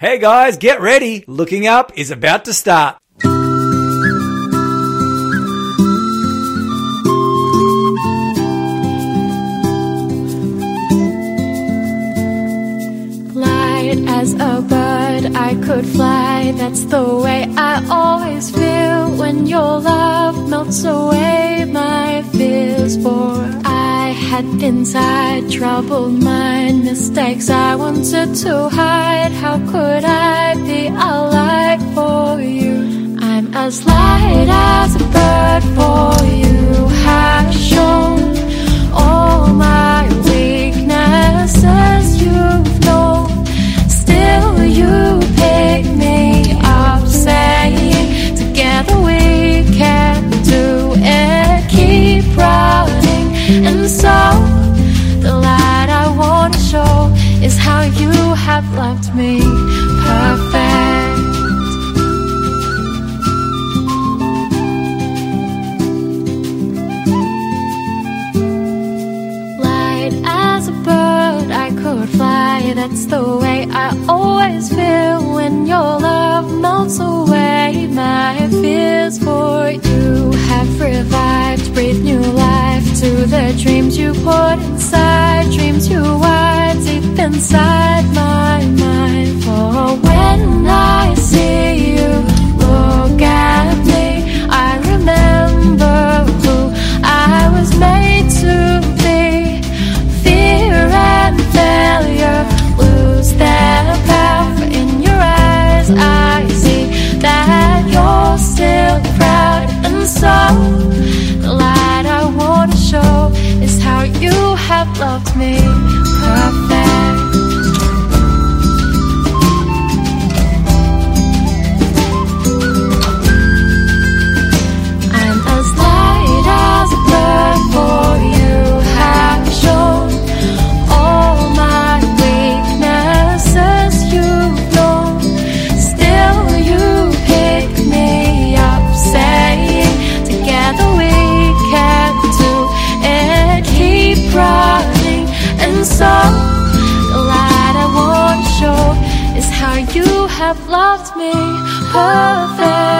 Hey guys, get ready. Looking Up is about to start. Light as a bird, I could fly. That's the way I always feel when your love melts away my fears. For I had inside troubled mind, mistakes I wanted to hide. How could I be alive for you? I'm as light as a bird for you. Have shown all my weaknesses you've known. Still, you so the light I want to show is how you have loved me perfect. Light as a bird, I could fly. That's the way I always feel when your love melts away my fears. For you have revived, breathed new life to the dreams you put inside, dreams you were deep inside my mind. For when I see you look at me, I remember so the light I want to show is how you have loved me perfect. Perfect.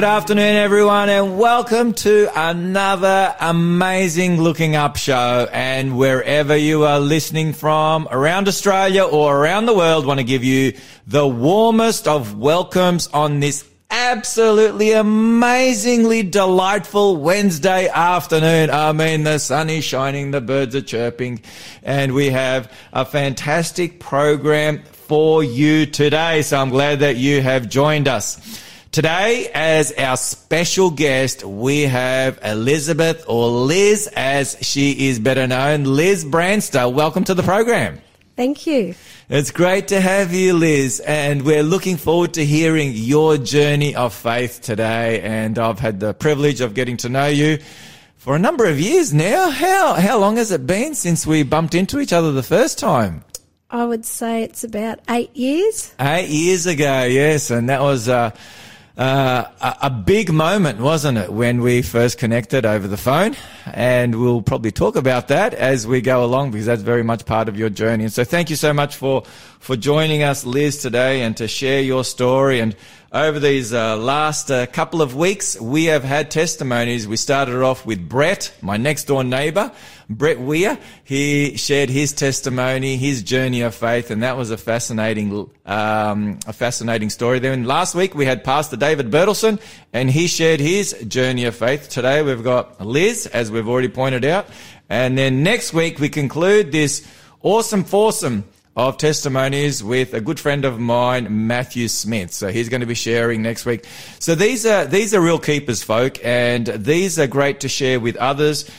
Good afternoon, everyone, and welcome to another amazing Looking Up show. And wherever you are listening from around Australia or around the world, want to give you the warmest of welcomes on this absolutely amazingly delightful Wednesday afternoon. I mean, the sun is shining, the birds are chirping, and we have a fantastic program for you today. So I'm glad that you have joined us. Today, as our special guest, we have Elizabeth, or Liz, as she is better known, Liz Branster. Welcome to the program. Thank you. It's great to have you, Liz, and we're looking forward to hearing your journey of faith today. And I've had the privilege of getting to know you for a number of years now. How how long has it been since we bumped into each other the first time? I would say it's about eight years. Eight years ago, yes, and that was uh, uh, a, big moment, wasn't it, when we first connected over the phone? And we'll probably talk about that as we go along because that's very much part of your journey. And so, thank you so much for for joining us, Liz, today, and to share your story. And over these uh, last uh, couple of weeks, we have had testimonies. We started off with Brett, my next door neighbour, Brett Weir. He shared his testimony, his journey of faith, and that was a fascinating, um, a fascinating story. Then last week we had Pastor David Bertelson, and he shared his journey of faith. Today we've got Liz, as we've already pointed out, and then next week we conclude this awesome foursome of testimonies with a good friend of mine, Matthew Smith. So he's going to be sharing next week. So these are, these are real keepers, folk, and these are great to share with others.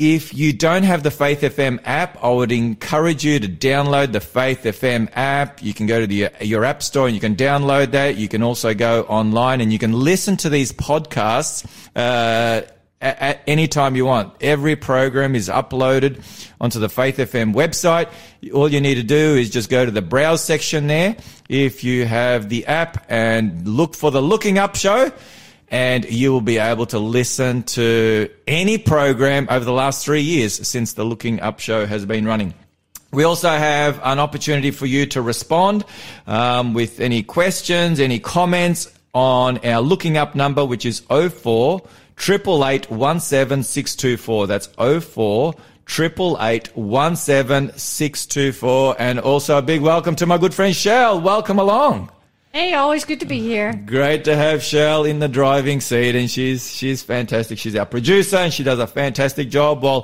If you don't have the Faith FM app, I would encourage you to download the Faith FM app. You can go to the, your app store and you can download that. You can also go online and you can listen to these podcasts, uh, at, at any time you want. Every program is uploaded onto the Faith FM website. All you need to do is just go to the browse section there. If you have the app and look for the Looking Up show, and you will be able to listen to any program over the last three years since the Looking Up show has been running. We also have an opportunity for you to respond um, with any questions, any comments on our Looking Up number, which is 04 888 That's 04 888 And also a big welcome to my good friend Shell. Welcome along. Hey, always good to be here. Great to have Shell in the driving seat, and she's she's fantastic. She's our producer, and she does a fantastic job. While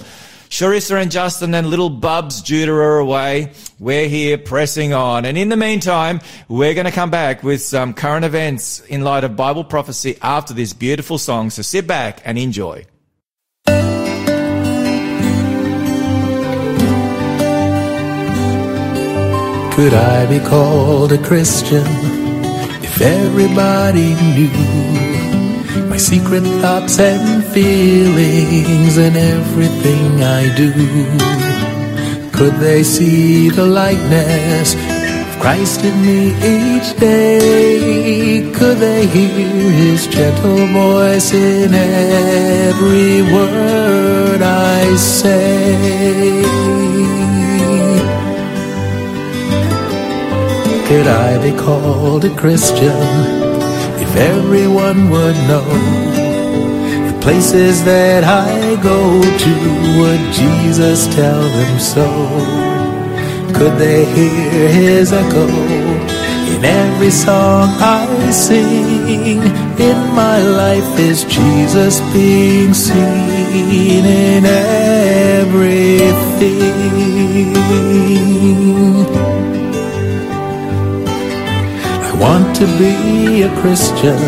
Charissa and Justin and little Bubs Judah are away, we're here pressing on. And in the meantime, we're going to come back with some current events in light of Bible prophecy after this beautiful song. So sit back and enjoy. Could I be called a Christian if everybody knew my secret thoughts and feelings and everything I do? Could they see the likeness of Christ in me each day? Could they hear his gentle voice in every word I say? Could I be called a Christian if everyone would know the places that I go to? Would Jesus tell them so? Could they hear his echo in every song I sing? In my life is Jesus being seen in everything. Want to be a Christian,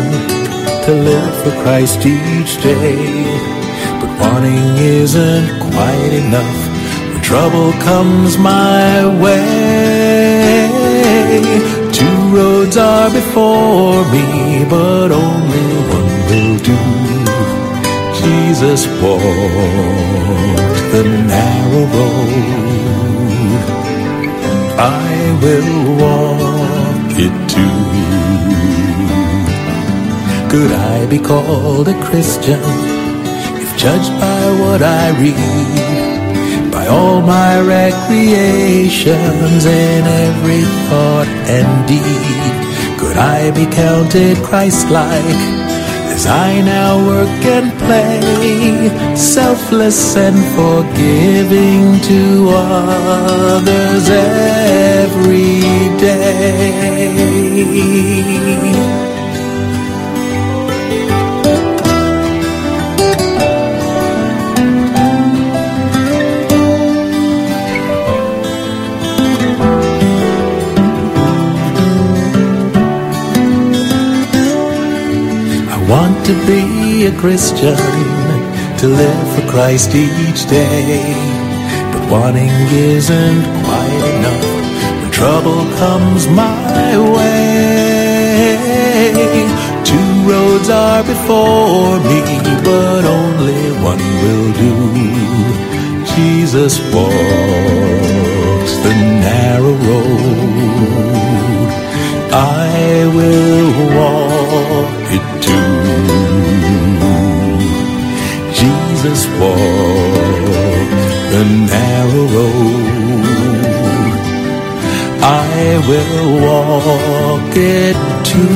to live for Christ each day. But wanting isn't quite enough when trouble comes my way. Two roads are before me, but only one will do. Jesus walked the narrow road. I will walk it. Could I be called a Christian if judged by what I read? By all my recreations and every thought and deed? Could I be counted Christ-like? As I now work and play, selfless and forgiving to others every day. To be a Christian, to live for Christ each day. But wanting isn't quite enough when trouble comes my way. Two roads are before me, but only one will do. Jesus walks the narrow road. I will walk Jesus walked the narrow road. I will walk it too.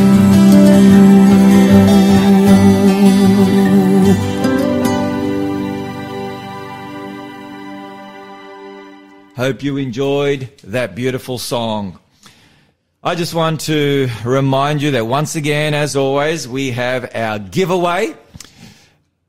Hope you enjoyed that beautiful song. I just want to remind you that once again, as always, we have our giveaway.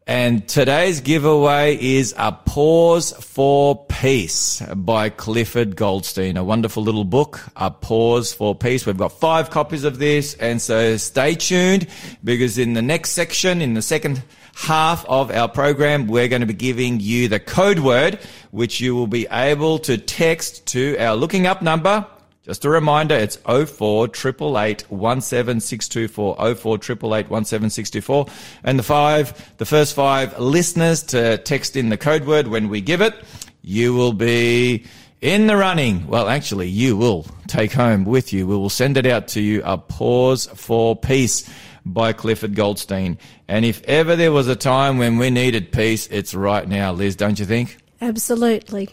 And today's giveaway is a Pause for Peace by Clifford Goldstein. A wonderful little book, A Pause for Peace. We've got five copies of this. And so stay tuned because in the next section, in the second half of our program, we're going to be giving you the code word, which you will be able to text to our looking up number. Just a reminder, it's 04 888 17624, 04 888 17624. And the five, the first five listeners to text in the code word when we give it, you will be in the running. Well, actually, you will take home with you. We will send it out to you, A Pause for Peace by Clifford Goldstein. And if ever there was a time when we needed peace, it's right now, Liz, don't you think? Absolutely.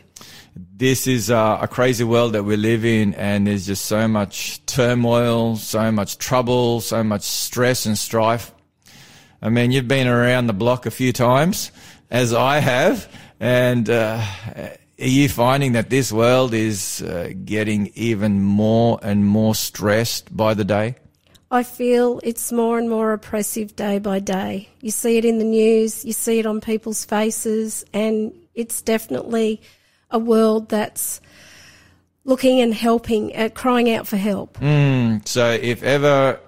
This is a crazy world that we live in, and there's just so much turmoil, so much trouble, so much stress and strife. I mean, you've been around the block a few times, as I have, and uh, are you finding that this world is uh, getting even more and more stressed by the day? I feel it's more and more oppressive day by day. You see it in the news, you see it on people's faces, and it's definitely a world that's looking and helping, uh, crying out for help. So, if ever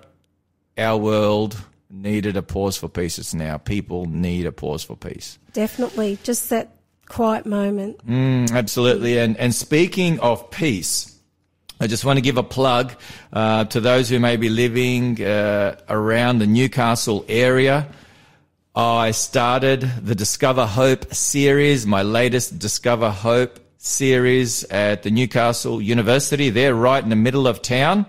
our world needed a pause for peace, it's now. People need a pause for peace. Definitely, just that quiet moment. Mm, absolutely. And and speaking of peace, I just want to give a plug uh, to those who may be living uh, around the Newcastle area. I started the Discover Hope series, my latest Discover Hope series at the Newcastle University. They're right in the middle of town.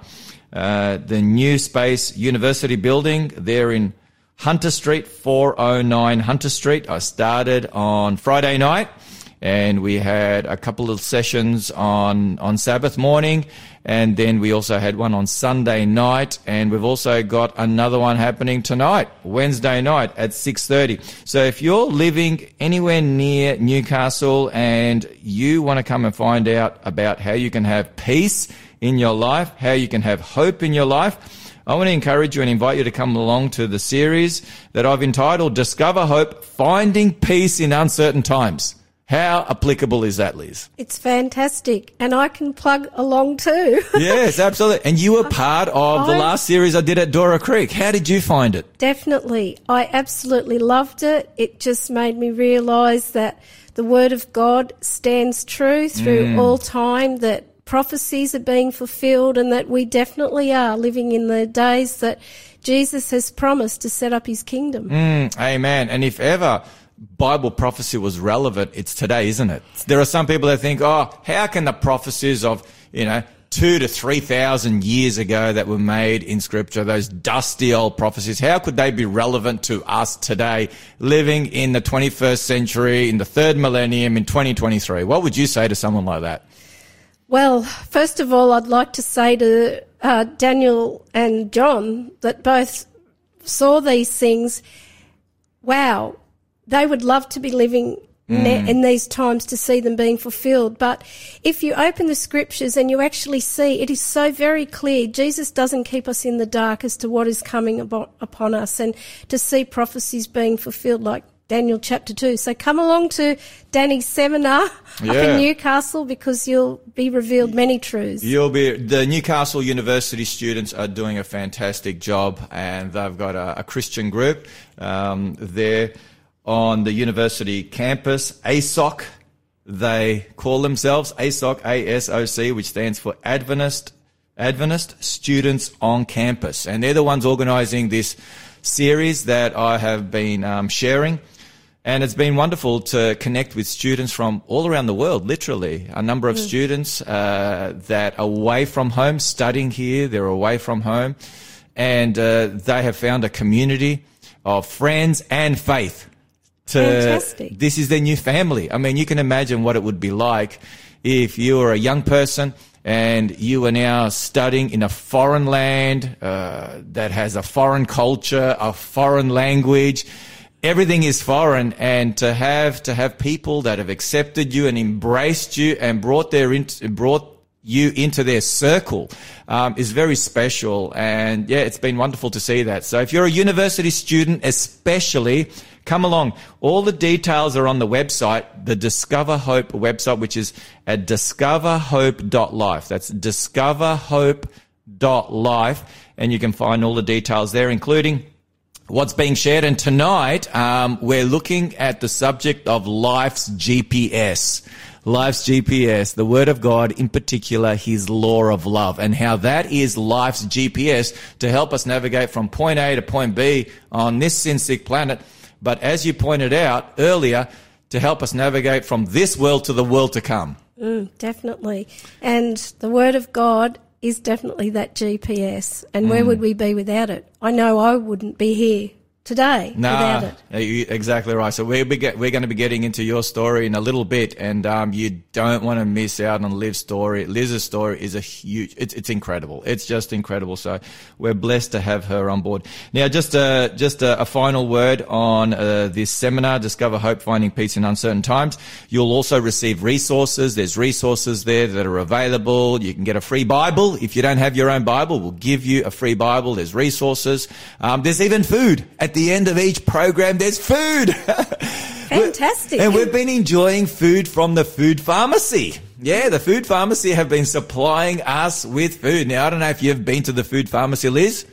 Uh, the New Space University building. They're in Hunter Street, 409 Hunter Street. I started on Friday night and we had a couple of sessions on, on Sabbath morning. And then we also had one on Sunday night. And we've also got another one happening tonight, Wednesday night at 6.30. So if you're living anywhere near Newcastle and you want to come and find out about how you can have peace in your life, how you can have hope in your life, I want to encourage you and invite you to come along to the series that I've entitled Discover Hope, Finding Peace in Uncertain Times. How applicable is that, Liz? It's fantastic, and I can plug along too. yes, absolutely. And you were part of the I- last series I did at Dora Creek. How did you find it? Definitely. I absolutely loved it. It just made me realize that the word of God stands true through mm. all time, that prophecies are being fulfilled, and that we definitely are living in the days that Jesus has promised to set up his kingdom. Mm, amen. And if ever Bible prophecy was relevant, it's today, isn't it? There are some people that think, oh, how can the prophecies of, you know, two to three thousand years ago that were made in scripture, those dusty old prophecies, how could they be relevant to us today, living in the 21st century, in the third millennium, in 2023? What would you say to someone like that? Well, first of all, I'd like to say to uh, Daniel and John that both saw these things. Wow, they would love to be living ne- in these times to see them being fulfilled. But if you open the scriptures and you actually see, it is so very clear. Jesus doesn't keep us in the dark as to what is coming abo- upon us and to see prophecies being fulfilled like Daniel chapter 2. So come along to Danny's seminar up in Newcastle because you'll be revealed many truths. You'll be the Newcastle University students are doing a fantastic job, and they've got a, a Christian group um, there on the university campus. ASOC, they call themselves ASOC, A-S-O-C, which stands for Adventist Adventist Students on Campus, and they're the ones organising this series that I have been um, sharing. And it's been wonderful to connect with students from all around the world, literally. A number of students uh, that are away from home, studying here, they're away from home, and uh, they have found a community of friends and faith. To, Fantastic. This is their new family. I mean, you can imagine what it would be like if you were a young person and you are now studying in a foreign land uh, that has a foreign culture, a foreign language. Everything is foreign, and to have to have people that have accepted you and embraced you and brought their in, brought you into their circle um, is very special. And yeah, it's been wonderful to see that. So if you're a university student, especially come along. All the details are on the website, the Discover Hope website, which is at discoverhope.life. That's discoverhope.life. And you can find all the details there, including what's being shared. And tonight, um, we're looking at the subject of life's GPS. Life's GPS, the Word of God, in particular, His law of love, and how that is life's GPS to help us navigate from point A to point B on this sin sick planet. But as you pointed out earlier, to help us navigate from this world to the world to come. Mm, definitely. And the Word of God is definitely that GPS. And where would we be without it? I know I wouldn't be here today Nah, without it. uh, exactly right. So we're be get, we're going to be getting into your story in a little bit, and um, you don't want to miss out on Liv's story. Liz's story is a huge. It's it's incredible. It's just incredible. So we're blessed to have her on board. Now, just a just a, a final word on uh, this seminar, Discover Hope, Finding Peace in Uncertain Times. You'll also receive resources. There's resources there that are available. You can get a free Bible if you don't have your own Bible. We'll give you a free Bible. There's resources. Um, there's even food at the end of each program. There's food. Fantastic. And we've been enjoying food from the food pharmacy. Yeah, the food pharmacy have been supplying us with food. Now, I don't know if you've been to the food pharmacy, Liz.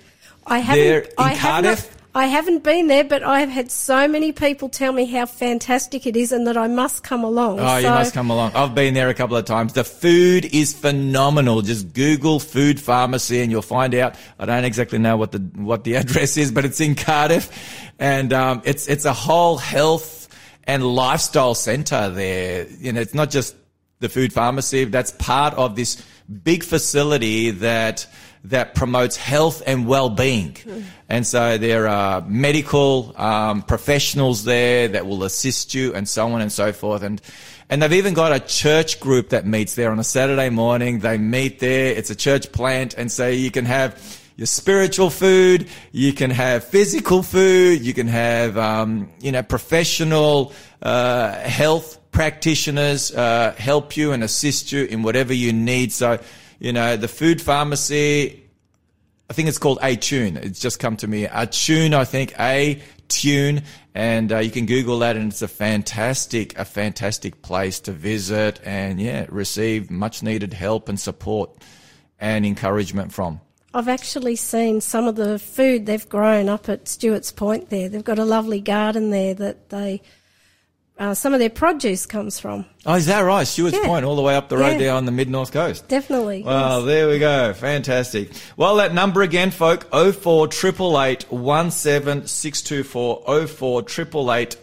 I haven't. in I have not, Cardiff? I haven't been there, but I've had so many people tell me how fantastic it is, and that I must come along. Oh, you must come along. I've been there a couple of times. The food is phenomenal. Just Google food pharmacy and you'll find out. I don't exactly know what the what the address is, but it's in Cardiff, and um, it's it's a whole health and lifestyle centre there. You know, it's not just the food pharmacy. That's part of this big facility that that promotes health and well-being. And so there are medical um, professionals there that will assist you, and so on and so forth. And and they've even got a church group that meets there on a Saturday morning. They meet there. It's a church plant, and so you can have your spiritual food, you can have physical food, you can have um, you know professional uh, health practitioners uh, help you and assist you in whatever you need. So you know the food pharmacy. I think it's called A Tune. It's just come to me. A Tune, I think. A Tune. And uh, you can Google that and it's a fantastic, a fantastic place to visit and yeah, receive much needed help and support and encouragement from. I've actually seen some of the food they've grown up at Stuarts Point. There, they've got a lovely garden there that they. Uh, some of their produce comes from. Oh, is that right? Stuarts Yeah. Point, all the way up the road Yeah. there on the mid north coast. Definitely. Well, yes. there we go. Fantastic. Well, that number again, folk, 04 888 624 04 888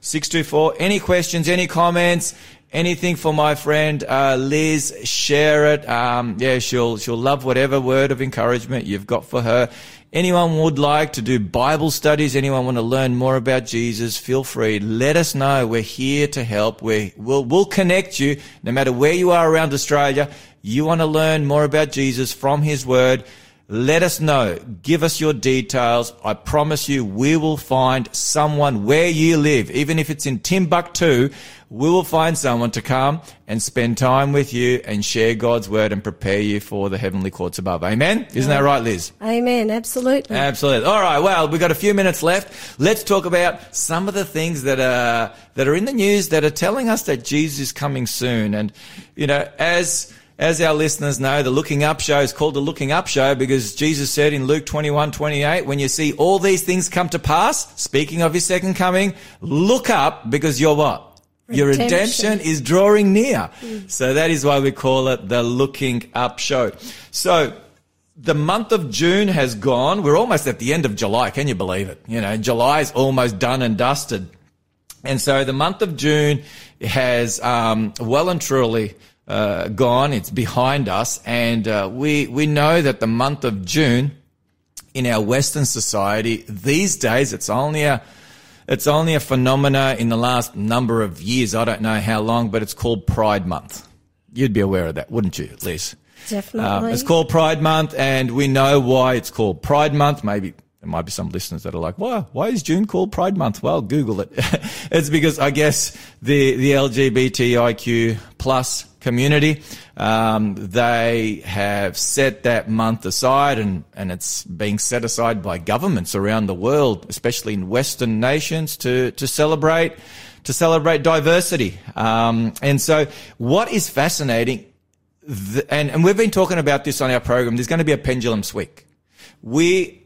624. Any questions, any comments, anything for my friend, uh, Liz, share it. Um, yeah, she'll, she'll love whatever word of encouragement you've got for her. Anyone would like to do Bible studies? Anyone want to learn more about Jesus? Feel free. Let us know. We're here to help. We will we'll connect you no matter where you are around Australia. You want to learn more about Jesus from His Word. Let us know. Give us your details. I promise you, we will find someone where you live. Even if it's in Timbuktu, we will find someone to come and spend time with you and share God's word and prepare you for the heavenly courts above. Amen? Isn't that right, Liz? Amen. Absolutely. Absolutely. All right. Well, we've got a few minutes left. Let's talk about some of the things that are that are in the news that are telling us that Jesus is coming soon. And you know, as as our listeners know, the Looking Up Show is called the Looking Up Show because Jesus said in Luke 21, 28, when you see all these things come to pass, speaking of his second coming, look up because you're what? Your Redemption. redemption is drawing near. So that is why we call it the Looking Up Show. So the month of June has gone. We're almost at the end of July. Can you believe it? You know, July is almost done and dusted. And so the month of June has um, well and truly uh, gone. It's behind us, and uh, we we know that the month of June in our Western society these days it's only a it's only a phenomena in the last number of years. I don't know how long, but it's called Pride Month. You'd be aware of that, wouldn't you, Liz? Definitely. Um, it's called Pride Month, and we know why it's called Pride Month. Maybe there might be some listeners that are like, "Why? Why is June called Pride Month?" Well, Google it. it's because I guess the the LGBTIQ plus community. Um, they have set that month aside and, and it's being set aside by governments around the world, especially in Western nations to, to celebrate, to celebrate diversity. Um, and so what is fascinating, and, and we've been talking about this on our program, there's going to be a pendulum swing. We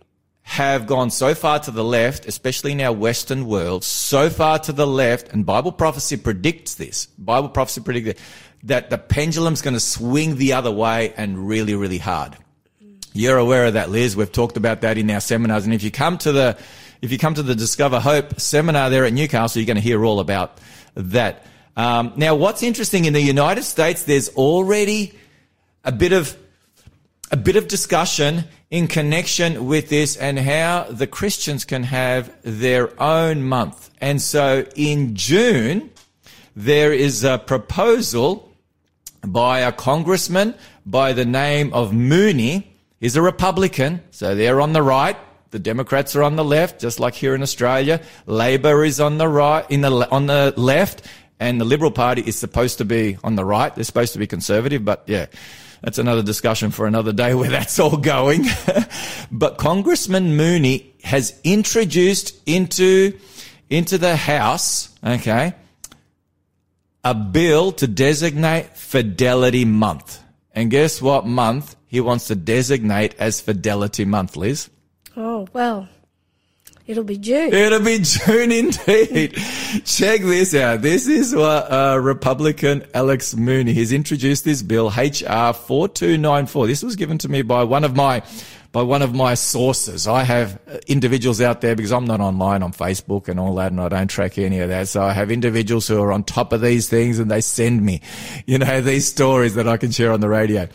have gone so far to the left, especially in our Western world, so far to the left, and Bible prophecy predicts this. Bible prophecy predicts that the pendulum's going to swing the other way and really, really hard. You're aware of that, Liz. We've talked about that in our seminars. And if you come to the, if you come to the Discover Hope seminar there at Newcastle, you're going to hear all about that. Um, now, what's interesting in the United States, there's already a bit of a bit of discussion in connection with this and how the Christians can have their own month. And so in June, there is a proposal by a congressman by the name of Mooney. He's a Republican, so they're on the right. The Democrats are on the left, just like here in Australia. Labor is on the right, in the, on the left, and the Liberal Party is supposed to be on the right. They're supposed to be conservative, but yeah that's another discussion for another day where that's all going. but Congressman Mooney has introduced into, into the House, okay, a bill to designate Fidelity Month. And guess what month he wants to designate as Fidelity Month, Liz? Oh, well, it'll be June. It'll be June indeed. Check this out. This is what uh, Republican Alex Mooney has introduced this bill HR 4294. This was given to me by one of my by one of my sources. I have individuals out there because I'm not online on Facebook and all that and I don't track any of that. So I have individuals who are on top of these things and they send me, you know, these stories that I can share on the radio.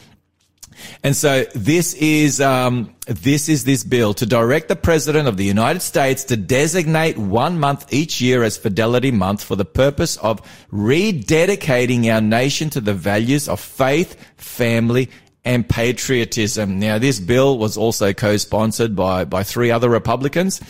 And so this is um, this is this bill to direct the president of the United States to designate one month each year as Fidelity Month for the purpose of rededicating our nation to the values of faith, family, and patriotism. Now, this bill was also co-sponsored by, by three other Republicans.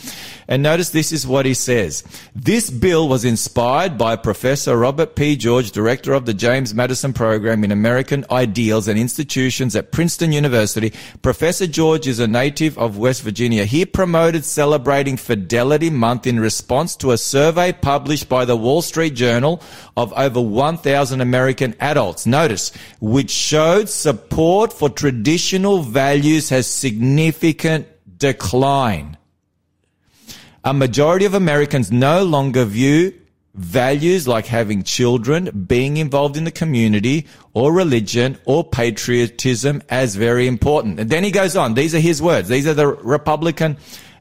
And notice this is what he says. This bill was inspired by Professor Robert P. George, director of the James Madison Program in American Ideals and Institutions at Princeton University. Professor George is a native of West Virginia. He promoted celebrating Fidelity Month in response to a survey published by the Wall Street Journal of over 1,000 American adults. Notice, which showed support for traditional values has significant decline. A majority of Americans no longer view values like having children, being involved in the community or religion or patriotism as very important. And then he goes on. These are his words. These are the Republican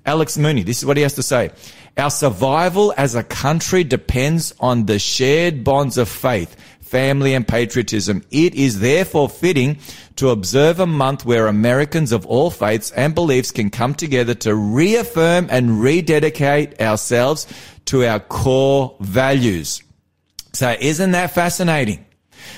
Alex Mooney. This is what he has to say. Our survival as a country depends on the shared bonds of faith, family and patriotism. It is therefore fitting to observe a month where Americans of all faiths and beliefs can come together to reaffirm and rededicate ourselves to our core values. So isn't that fascinating?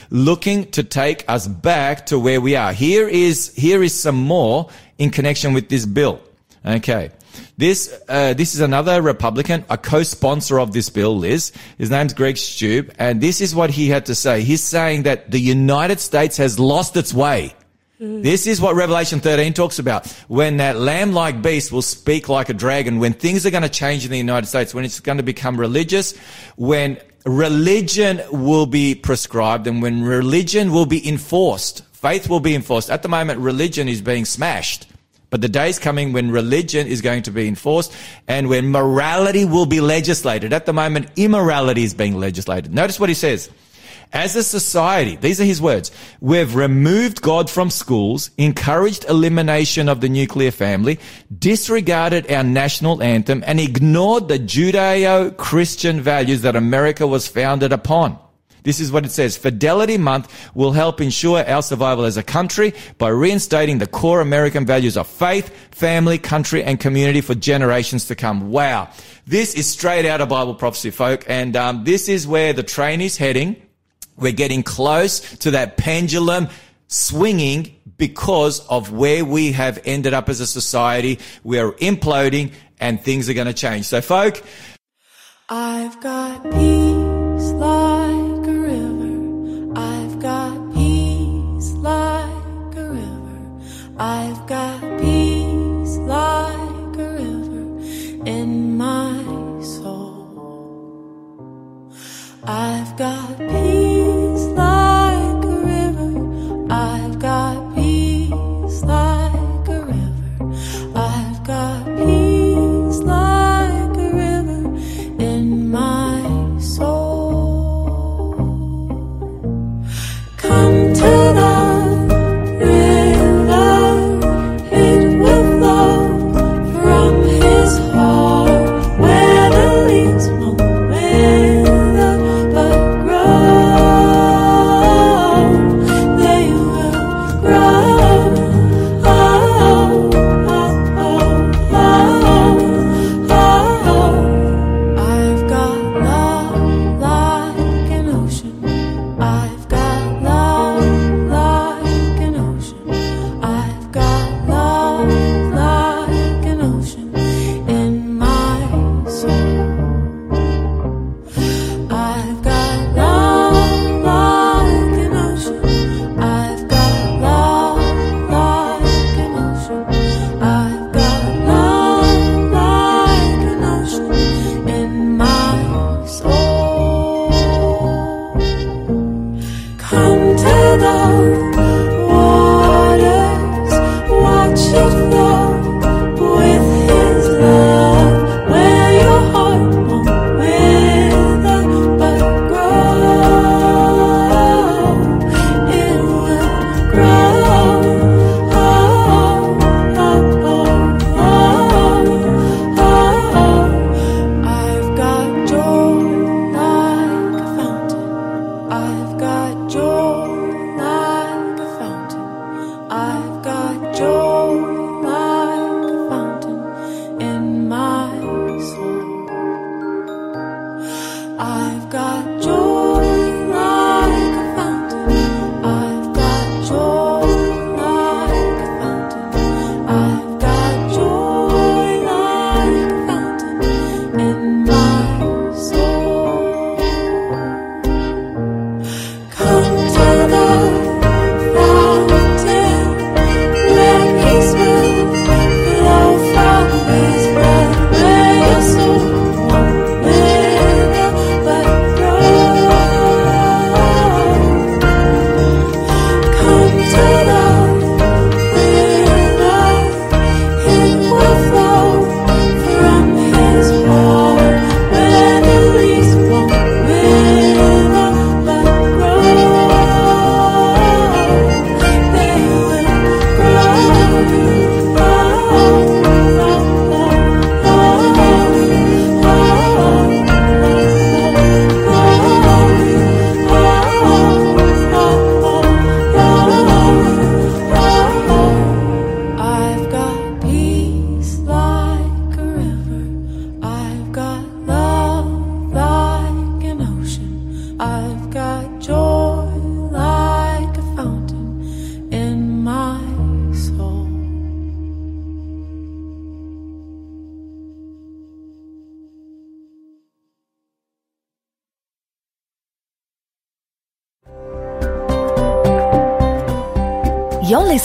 Looking to take us back to where we are. Here is, here is some more in connection with this bill. Okay. This, uh, this is another Republican, a co-sponsor of this bill, Liz. His name's Greg Steube, and this is what he had to say. He's saying that the United States has lost its way. This is what Revelation 13 talks about. When that lamb-like beast will speak like a dragon, when things are going to change in the United States, when it's going to become religious, when religion will be prescribed and when religion will be enforced, faith will be enforced. At the moment, religion is being smashed. But the day is coming when religion is going to be enforced and when morality will be legislated. At the moment, immorality is being legislated. Notice what he says. As a society, these are his words, we've removed God from schools, encouraged elimination of the nuclear family, disregarded our national anthem, and ignored the Judeo-Christian values that America was founded upon. This is what it says. Fidelity Month will help ensure our survival as a country by reinstating the core American values of faith, family, country, and community for generations to come. Wow. This is straight out of Bible prophecy, folk. And um, this is where the train is heading. We're getting close to that pendulum swinging because of where we have ended up as a society. We're imploding and things are going to change. So folk, I've got peace like I've got.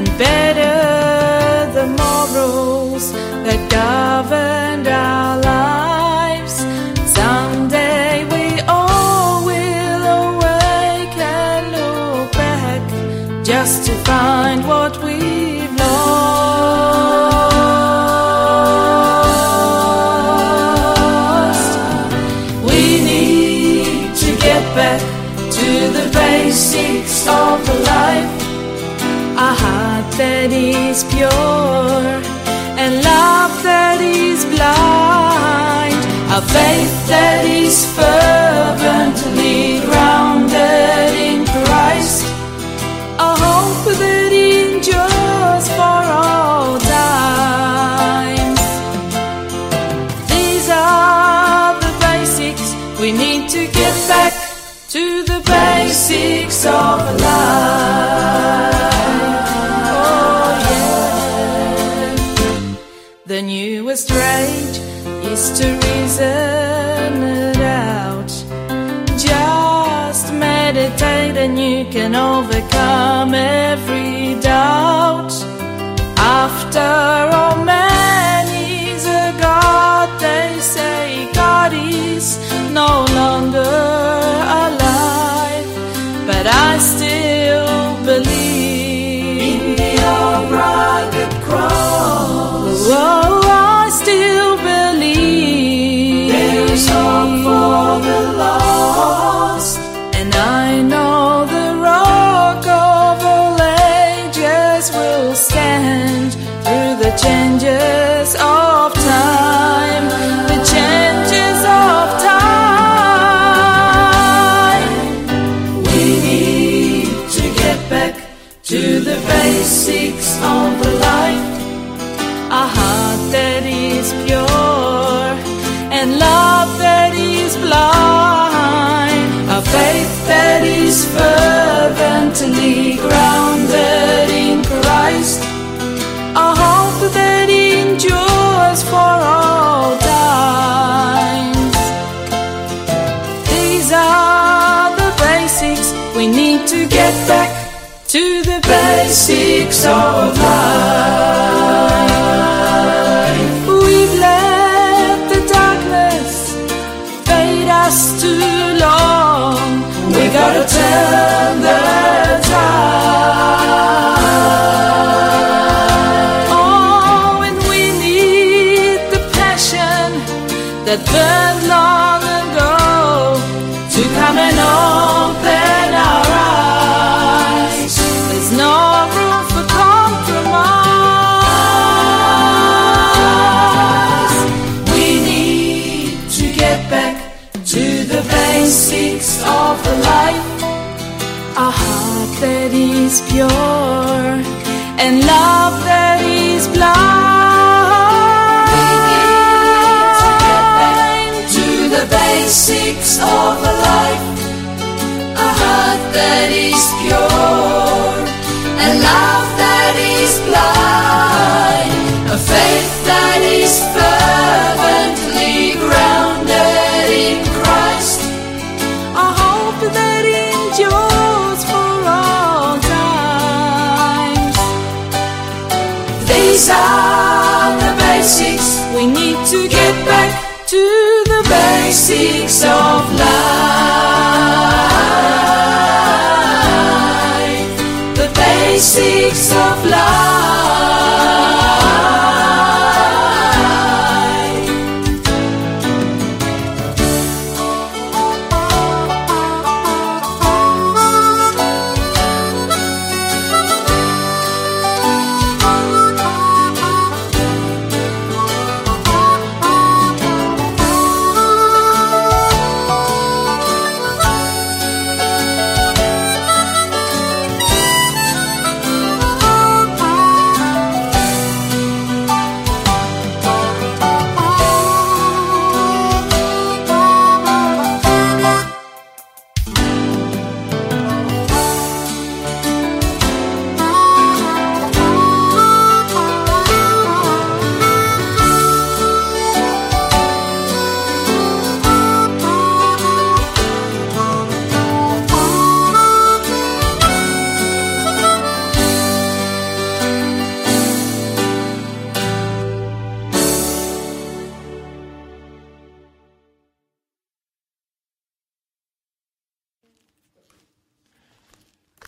and better the morals that faith that is fervently grounded in Christ, a hope that endures for all times. These are the basics we need to get back to the basics of reason it out. Just meditate and you can overcome every doubt. After all, man is a God. They say God is no longer basics of life. Pure and love These are the basics we need to get back to the basics of life. The basics of life.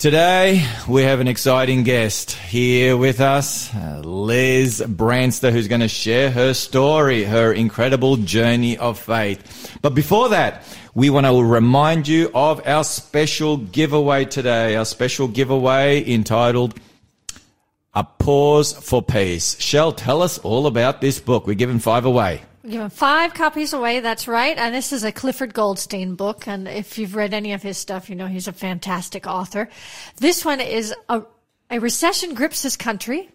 Today, we have an exciting guest here with us, uh, Liz Branster, who's going to share her story, her incredible journey of faith. But before that, we want to remind you of our special giveaway today, our special giveaway entitled A Pause for Peace. Shell, tell us all about this book. We're giving five away. Giving five copies away. That's right. And this is a Clifford Goldstein book. And if you've read any of his stuff, you know he's a fantastic author. This one is a, a recession grips his country.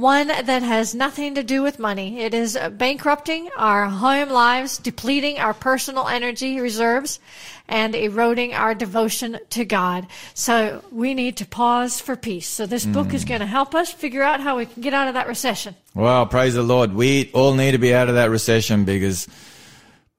One that has nothing to do with money. It is bankrupting our home lives, depleting our personal energy reserves, and eroding our devotion to God. So we need to pause for peace. So this book is mm. going to help us figure out how we can get out of that recession. Well, praise the Lord. We all need to be out of that recession because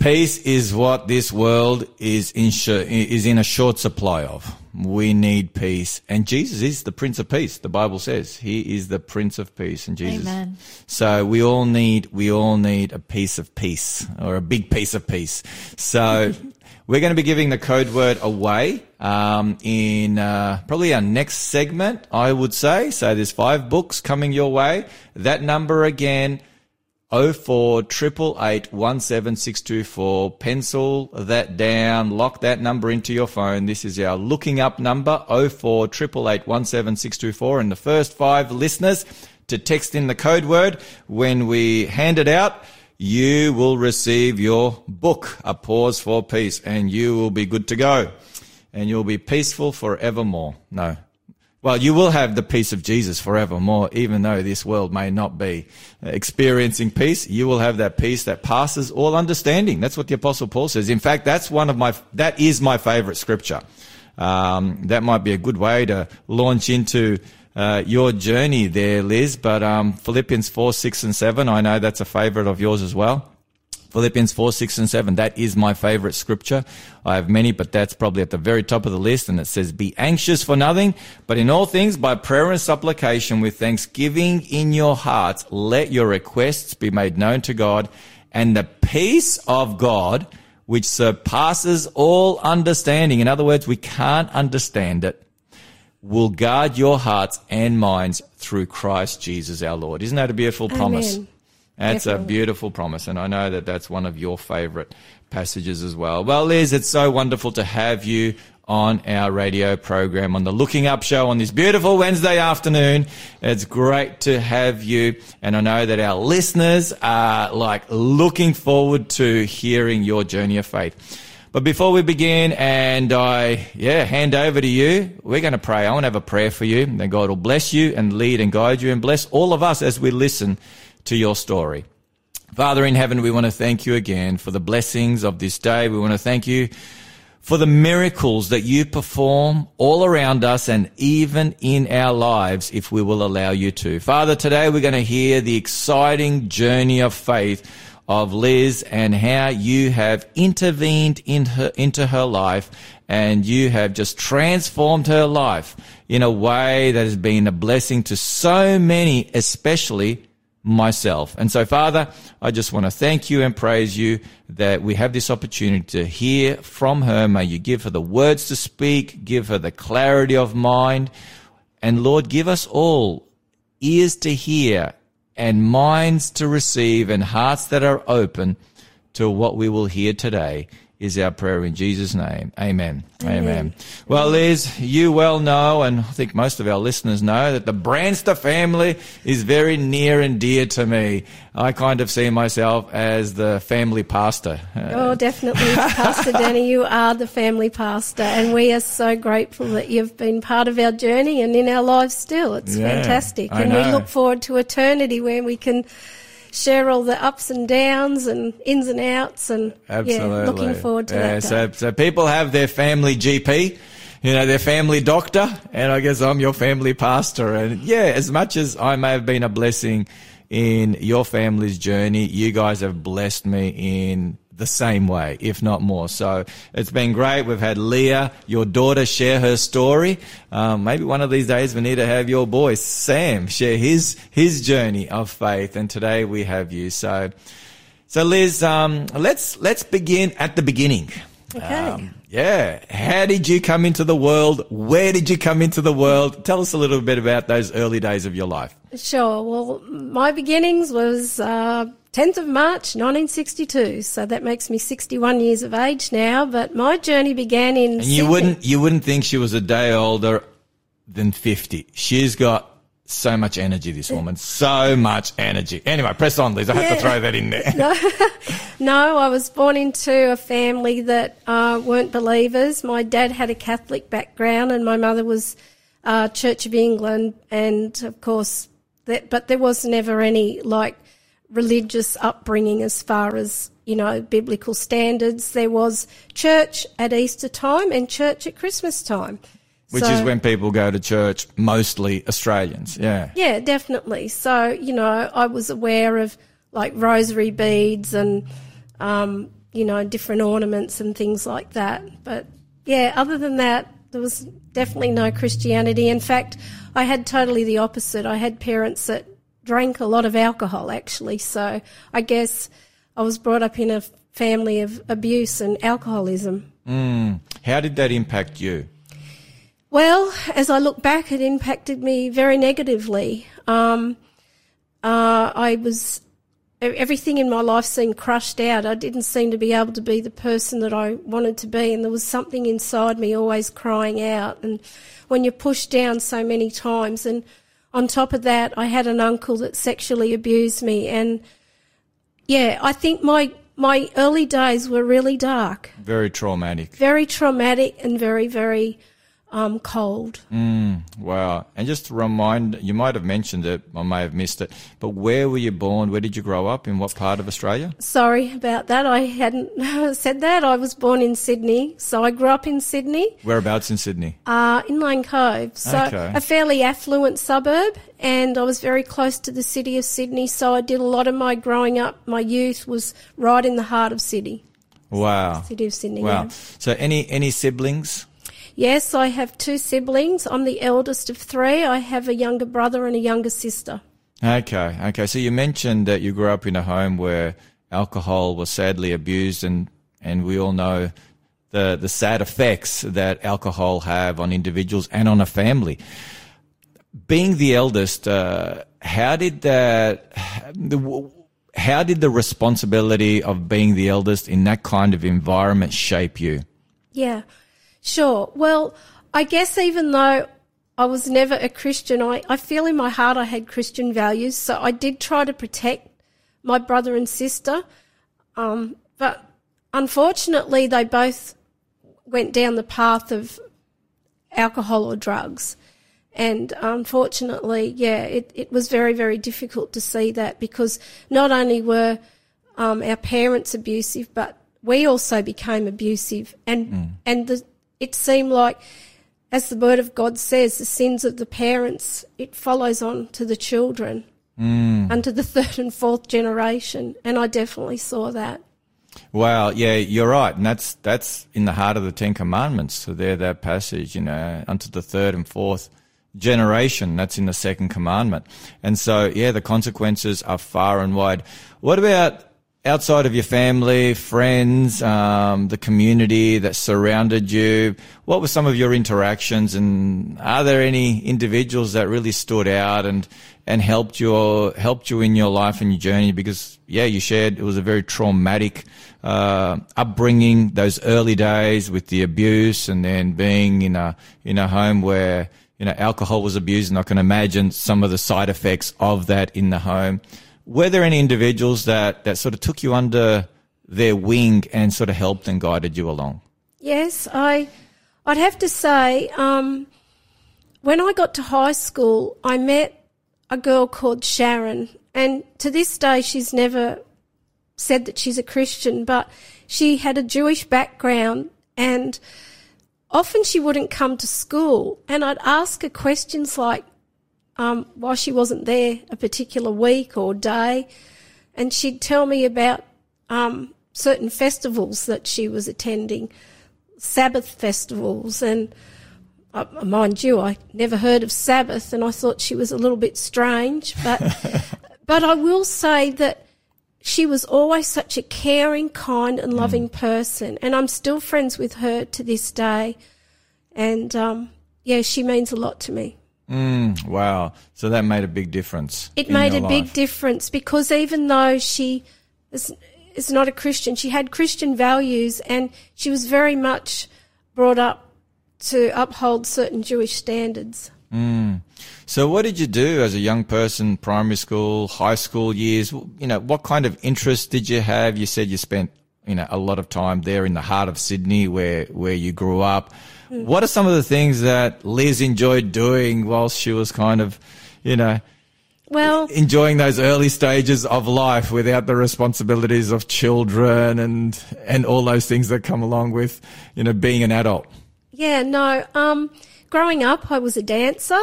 peace is what this world is in, is in a short supply of. We need peace. And Jesus is the Prince of Peace. The Bible says he is the Prince of Peace and Jesus. Amen. So we all need, we all need a piece of peace or a big piece of peace. So we're going to be giving the code word away um, in uh, probably our next segment, I would say. So there's five books coming your way. That number again, 04 17624. Pencil that down, lock that number into your phone. This is our looking up number, 04 17624. And the first five listeners to text in the code word when we hand it out, you will receive your book, A Pause for Peace, and you will be good to go. And you'll be peaceful forevermore. No. Well, you will have the peace of Jesus forevermore, even though this world may not be experiencing peace. You will have that peace that passes all understanding. That's what the apostle Paul says. In fact, that's one of my, that is my favorite scripture. Um, that might be a good way to launch into uh, your journey there, Liz. But um, Philippians 4, 6, and 7, I know that's a favorite of yours as well. Philippians 4, 6, and 7. That is my favorite scripture. I have many, but that's probably at the very top of the list. And it says, Be anxious for nothing, but in all things, by prayer and supplication with thanksgiving in your hearts, let your requests be made known to God. And the peace of God, which surpasses all understanding. In other words, we can't understand it will guard your hearts and minds through Christ Jesus our Lord. Isn't that a beautiful promise? That's a beautiful promise. And I know that that's one of your favorite passages as well. Well, Liz, it's so wonderful to have you on our radio program on the Looking Up show on this beautiful Wednesday afternoon. It's great to have you. And I know that our listeners are like looking forward to hearing your journey of faith. But before we begin and I, yeah, hand over to you, we're going to pray. I want to have a prayer for you. And Then God will bless you and lead and guide you and bless all of us as we listen to your story. Father in heaven, we want to thank you again for the blessings of this day. We want to thank you for the miracles that you perform all around us and even in our lives if we will allow you to. Father, today we're going to hear the exciting journey of faith of Liz and how you have intervened in her, into her life and you have just transformed her life in a way that has been a blessing to so many, especially myself. And so, Father, I just want to thank you and praise you that we have this opportunity to hear from her. May you give her the words to speak, give her the clarity of mind. And Lord, give us all ears to hear and minds to receive and hearts that are open to what we will hear today is our prayer in Jesus' name. Amen. Amen. Well, Liz, you well know, and I think most of our listeners know, that the Branster family is very near and dear to me. I kind of see myself as the family pastor. Oh, definitely, Pastor Danny, you are the family pastor, and we are so grateful that you've been part of our journey and in our lives still. It's Yeah, fantastic, and we look forward to eternity where we can share all the ups and downs and ins and outs, and Absolutely. yeah, looking forward to yeah, that. So, day. so people have their family GP, you know, their family doctor, and I guess I'm your family pastor. And yeah, as much as I may have been a blessing in your family's journey, you guys have blessed me in the same way, if not more. So it's been great. We've had Leah, your daughter, share her story. Um, maybe one of these days we need to have your boy Sam share his his journey of faith. And today we have you. So. So Liz, um, let's let's begin at the beginning. Okay. Um, yeah. How did you come into the world? Where did you come into the world? Tell us a little bit about those early days of your life. Sure. Well, my beginnings was uh, 10th of March 1962, so that makes me 61 years of age now. But my journey began in. And you Sydney. wouldn't you wouldn't think she was a day older than fifty. She's got so much energy, this woman. So much energy. Anyway, press on, Liz. I have to throw that in there. No, I was born into a family that uh, weren't believers. My dad had a Catholic background, and my mother was uh, Church of England, and of course, that, but there was never any like religious upbringing as far as you know biblical standards. There was church at Easter time and church at Christmas time. Which So- is when people go to church, mostly Australians. Yeah. Yeah, definitely. So, you know, I was aware of like rosary beads and, um, you know, different ornaments and things like that. But yeah, other than that, there was definitely no Christianity. In fact, I had totally the opposite. I had parents that drank a lot of alcohol, actually. So I guess I was brought up in a family of abuse and alcoholism. How did that impact you? Well, as I look back, it impacted me very negatively. Um, uh, I was everything in my life seemed crushed out. I didn't seem to be able to be the person that I wanted to be, and there was something inside me always crying out. And when you're pushed down so many times, and on top of that, I had an uncle that sexually abused me, and yeah, I think my my early days were really dark, Very traumatic. very traumatic, and very very um, cold. Wow. And just to remind, you might have mentioned it, I may have missed it, but where were you born? Where did you grow up? In what part of Australia? Sorry about that. I hadn't said that. I was born in Sydney, so I grew up in Sydney, Whereabouts in Sydney? uh, in Lane Cove. So Okay. a fairly affluent suburb, and I was very close to the city of Sydney. So I did a lot of my growing up, my youth was right in the heart of Sydney, Wow. city of Sydney. Wow. yeah. So any any siblings? Yes, I have two siblings. I'm the eldest of three. I have a younger brother and a younger sister. Okay, okay. So you mentioned that you grew up in a home where alcohol was sadly abused, and and we all know the the sad effects that alcohol have on individuals and on a family. Being the eldest, uh, how did that? The, how did the responsibility of being the eldest in that kind of environment shape you? Yeah, sure. Well, I guess even though I was never a Christian, I, I feel in my heart I had Christian values. So I did try to protect my brother and sister. Um, but unfortunately, they both went down the path of alcohol or drugs. And unfortunately, yeah, it, it was very, very difficult to see that because not only were um, our parents abusive, but we also became abusive. And, and the, it seemed like, as the word of God says, the sins of the parents, it follows on to the children, mm. unto the third and fourth generation. And I definitely saw that. Wow, yeah, you're right, and that's that's in the heart of the Ten Commandments. So there, that passage, you know, unto the third and fourth generation. That's in the second commandment, and so yeah, the consequences are far and wide. What about outside of your family, friends, um, the community that surrounded you? What were some of your interactions, and are there any individuals that really stood out and and helped you helped you in your life and your journey? Because yeah, you shared it was a very traumatic uh, upbringing, those early days with the abuse, and then being in a in a home where you know alcohol was abused, and I can imagine some of the side effects of that in the home. Were there any individuals that that sort of took you under their wing and sort of helped and guided you along? Yes, I, I'd have to say, um, when I got to high school, I met a girl called Sharon, and to this day, she's never said that she's a Christian, but she had a Jewish background, and often she wouldn't come to school, and I'd ask her questions like, um, why she wasn't there a particular week or day, and she'd tell me about um, certain festivals that she was attending. Sabbath festivals, and uh, mind you, I never heard of Sabbath, and I thought she was a little bit strange. But but I will say that she was always such a caring, kind, and loving person, and I'm still friends with her to this day. And um, yeah, she means a lot to me. Mm, wow, so that made a big difference. It made a big difference because even though she is, is not a Christian, she had Christian values and she was very much brought up to uphold certain Jewish standards. Mm. So, what did you do as a young person, primary school, high school years? You know, what kind of interests did you have? You said you spent, you know, a lot of time there in the heart of Sydney where, where you grew up. What are some of the things that Liz enjoyed doing whilst she was kind of, you know, Well, enjoying those early stages of life without the responsibilities of children and, and all those things that come along with, you know, being an adult? yeah, no. Um, growing up, I was a dancer.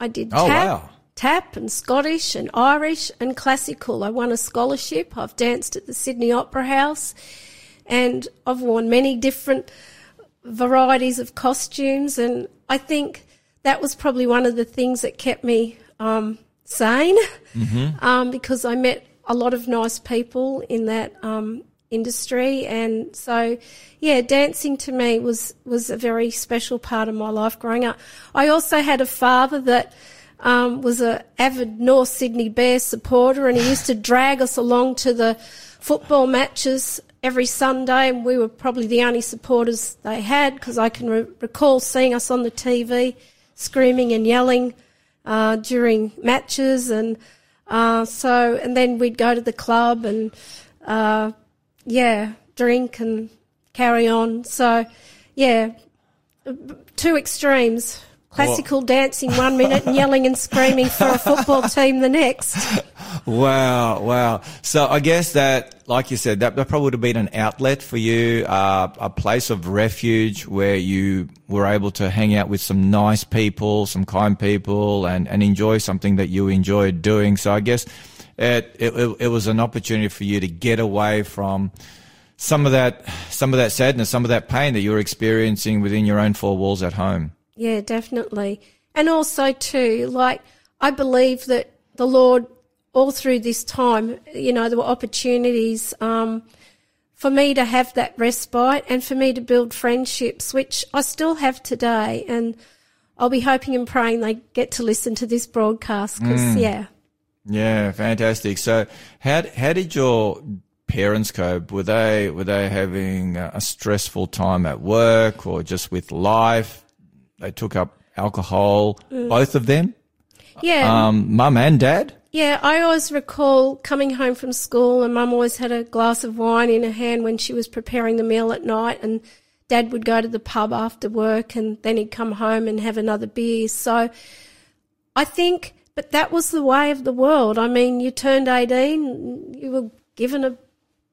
I did Oh, tap, wow. tap and Scottish and Irish and classical. I won a scholarship. I've danced at the Sydney Opera House, and I've worn many different varieties of costumes. And I think that was probably one of the things that kept me um, sane, um, because I met a lot of nice people in that um, industry, and so yeah, dancing to me was was a very special part of my life growing up. I also had a father that. Um, was a avid North Sydney Bears supporter, and he used to drag us along to the football matches every Sunday, and we were probably the only supporters they had because I can re- recall seeing us on the TV screaming and yelling uh, during matches, and uh, so and then we'd go to the club and uh, yeah, drink and carry on. So yeah, two extremes. Classical dancing one minute and yelling and screaming for a football team the next. Wow, wow. So I guess that, like you said, that, that probably would have been an outlet for you, uh, a place of refuge where you were able to hang out with some nice people, some kind people, and, and enjoy something that you enjoyed doing. So I guess it, it, it was an opportunity for you to get away from some of that, some of that sadness, some of that pain that you were experiencing within your own four walls at home. Yeah, definitely. And also too, like I believe that the Lord all through this time, you know, there were opportunities um, for me to have that respite and for me to build friendships, which I still have today. And I'll be hoping and praying they get to listen to this broadcast because, yeah. Yeah, fantastic. So, how how did your parents cope? Were they were they having a stressful time at work or just with life? They took up alcohol, both of them, Yeah. um, mum and dad. Yeah, I always recall coming home from school and mum always had a glass of wine in her hand when she was preparing the meal at night and dad would go to the pub after work and then he'd come home and have another beer. So I think, but that was the way of the world. I mean, you turned 18, you were given a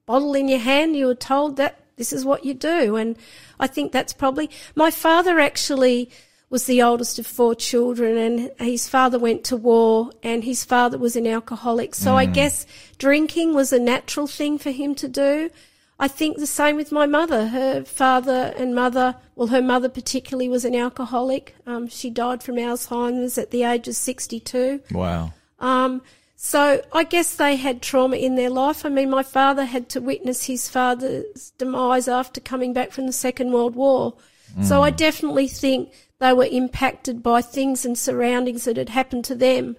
bottle in your hand, you were told that this is what you do. And I think that's probably, my father actually was the oldest of four children and his father went to war and his father was an alcoholic. So I guess drinking was a natural thing for him to do. I think the same with my mother. Her father and mother, well, her mother particularly was an alcoholic. Um, she died from Alzheimer's at the age of 62. Wow. Um, so I guess they had trauma in their life. I mean, my father had to witness his father's demise after coming back from the Second World War. So I definitely think they were impacted by things and surroundings that had happened to them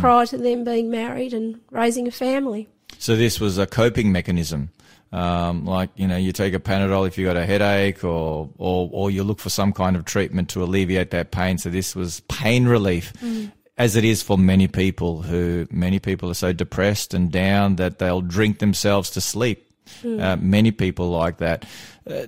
prior to them being married and raising a family. So this was a coping mechanism. Um, like, you know, you take a Panadol if you got a headache or, or, or you look for some kind of treatment to alleviate that pain. So this was pain relief. As it is for many people who, many people are so depressed and down that they'll drink themselves to sleep. Uh, many people like that. Uh,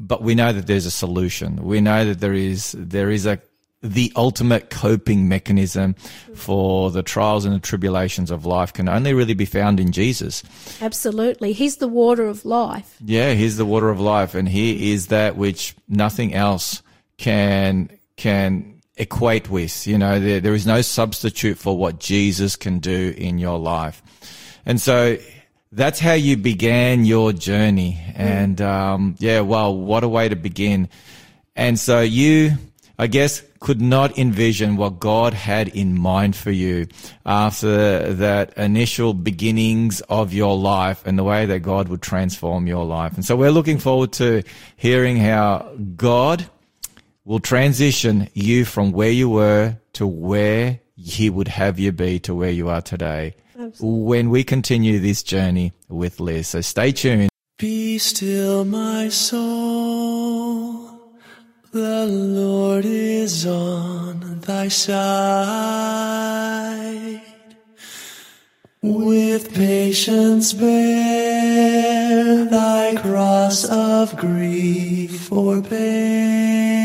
but we know that there's a solution. We know that there is, there is a, the ultimate coping mechanism for the trials and the tribulations of life can only really be found in Jesus. Absolutely. He's the water of life. Yeah, he's the water of life, and he is that which nothing else can can equate with. You know, there, there is no substitute for what Jesus can do in your life, and so that's how you began your journey. And um, yeah, well, what a way to begin! And so you, I guess, could not envision what God had in mind for you after that initial beginnings of your life and the way that God would transform your life. And so we're looking forward to hearing how God will transition you from where you were to where he would have you be to where you are today when we continue this journey with Liz. So stay tuned. Be still, my soul. The Lord is on thy side. With patience bear thy cross of grief or pain.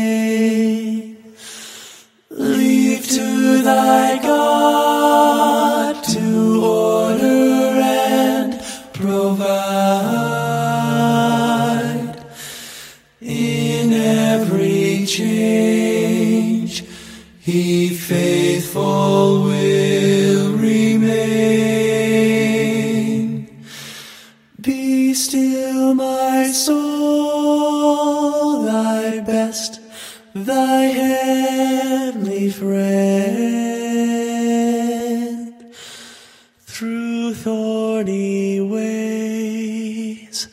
Leave to thy God to order thy heavenly friend. Through thorny ways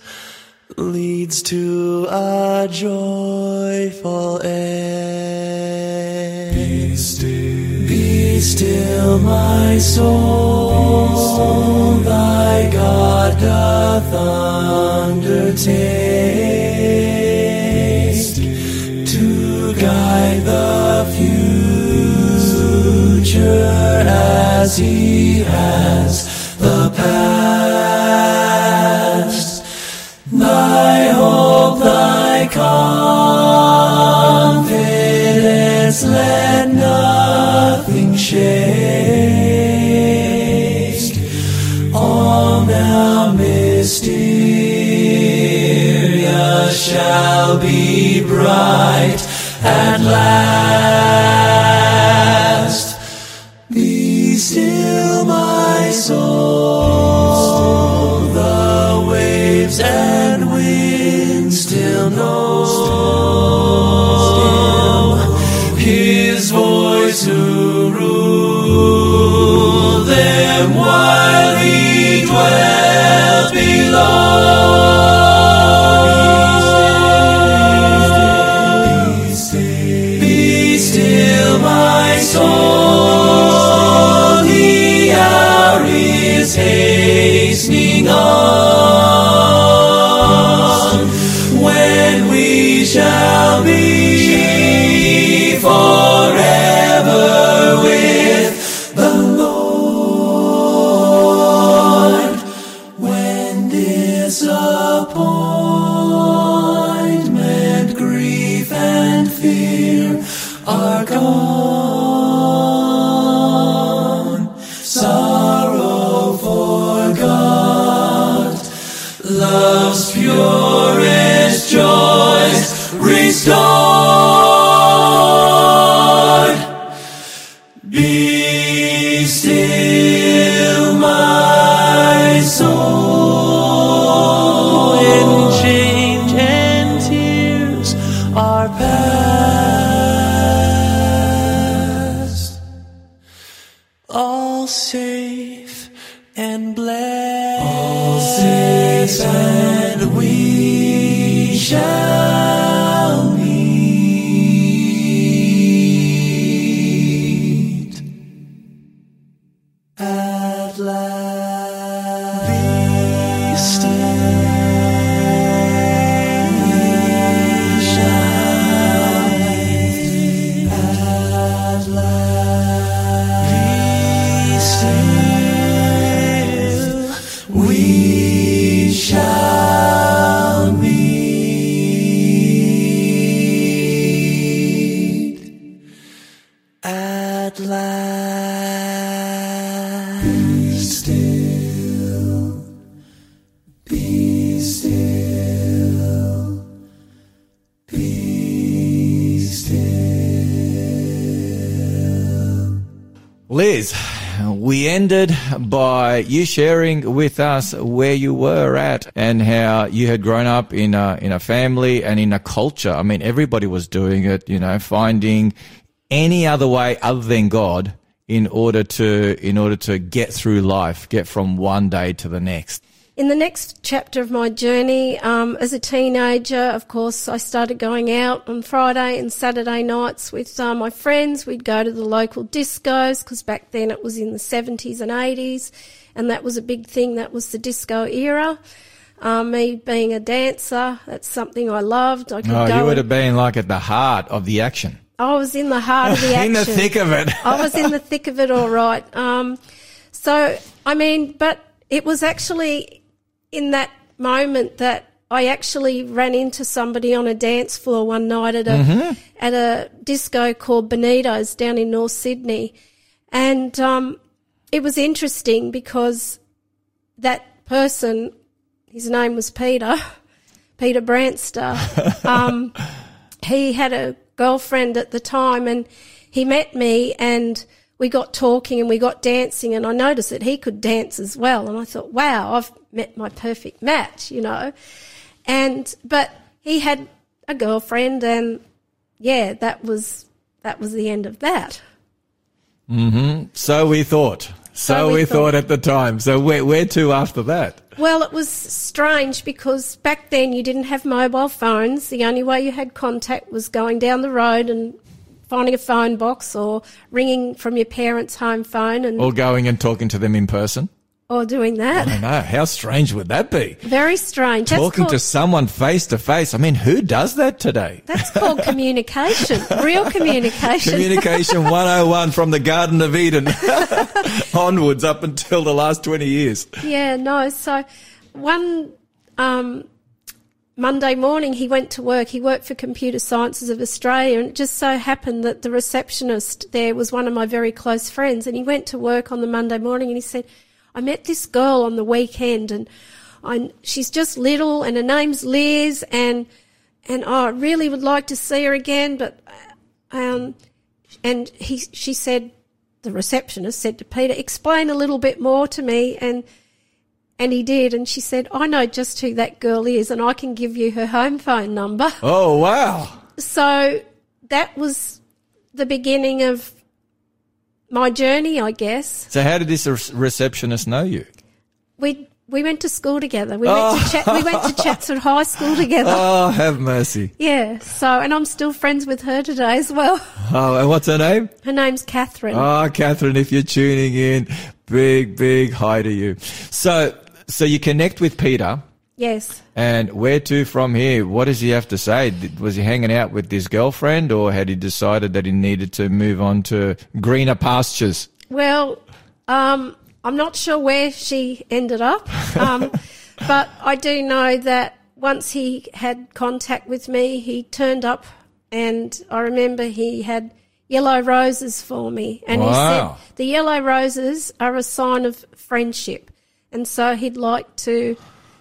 leads to a joyful end. Be still, be still, my soul. Thy God doth undertake guide the future as He has the past. Thy hope, thy confidence, let nothing shake. All now mysterious shall be bright at last. You sharing with us where you were at and how you had grown up in a, in a family and in a culture. I mean, everybody was doing it, you know, finding any other way other than God in order to, in order to get through life, get from one day to the next. In the next chapter of my journey, um, as a teenager, of course, I started going out on Friday and Saturday nights with uh, my friends. We'd go to the local discos because back then it was in the 70s and 80s, and that was a big thing. That was the disco era. Um, me being a dancer, that's something I loved. I could Oh, go you would have been like at the heart of the action. I was in the heart of the action. In the thick of it. I was in the thick of it, all right. Um, so, I mean, but it was actually in that moment that I actually ran into somebody on a dance floor one night at a Mm-hmm. at a disco called Benito's down in North Sydney, and um, it was interesting because that person, his name was Peter, Peter Branster, Um, he had a girlfriend at the time and he met me and we got talking and we got dancing and I noticed that he could dance as well and I thought, wow, I've met my perfect match, you know. And but he had a girlfriend and yeah, that was that was the end of that. Mm-hmm. So we thought. So, So we, we thought. thought. at the time. So where, where to after that? Well, it was strange because back then you didn't have mobile phones. The only way you had contact was going down the road and finding a phone box or ringing from your parents' home phone and Or going and talking to them in person? Or doing that. I don't know. How strange would that be? Very strange. Talking to someone face to face. I mean, who does that today? that's called communication, real communication. Communication 101 from the Garden of Eden onwards up until the last 20 years. Yeah, no. So one um, Monday morning, he went to work. He worked for Computer Sciences of Australia, and it just so happened that the receptionist there was one of my very close friends. And he went to work on the Monday morning, and he said, "I met this girl on the weekend, and I, she's just little, and her name's Liz, and and I really would like to see her again, but." Um, and he, she said, the receptionist said to Peter, explain a little bit more to me. And, and he did. And she said, I know just who that girl is and I can give you her home phone number. Oh, wow. So that was the beginning of my journey, I guess. So how did this re- receptionist know you? We, we went to school together. We went to oh. Chat, we went to Chatswood High School together. Oh, have mercy. Yeah. So, and I'm still friends with her today as well. Oh, and what's her name? Her name's Catherine. Oh, Catherine, if you're tuning in, big, big hi to you. So, so you connect with Peter, yes. and where to from here? What does he have to say? Was he hanging out with his girlfriend, or had he decided that he needed to move on to greener pastures? Well, um, I'm not sure where she ended up, um, but I do know that once he had contact with me, he turned up, and I remember he had yellow roses for me, and Wow. he said the yellow roses are a sign of friendship, and so he'd like to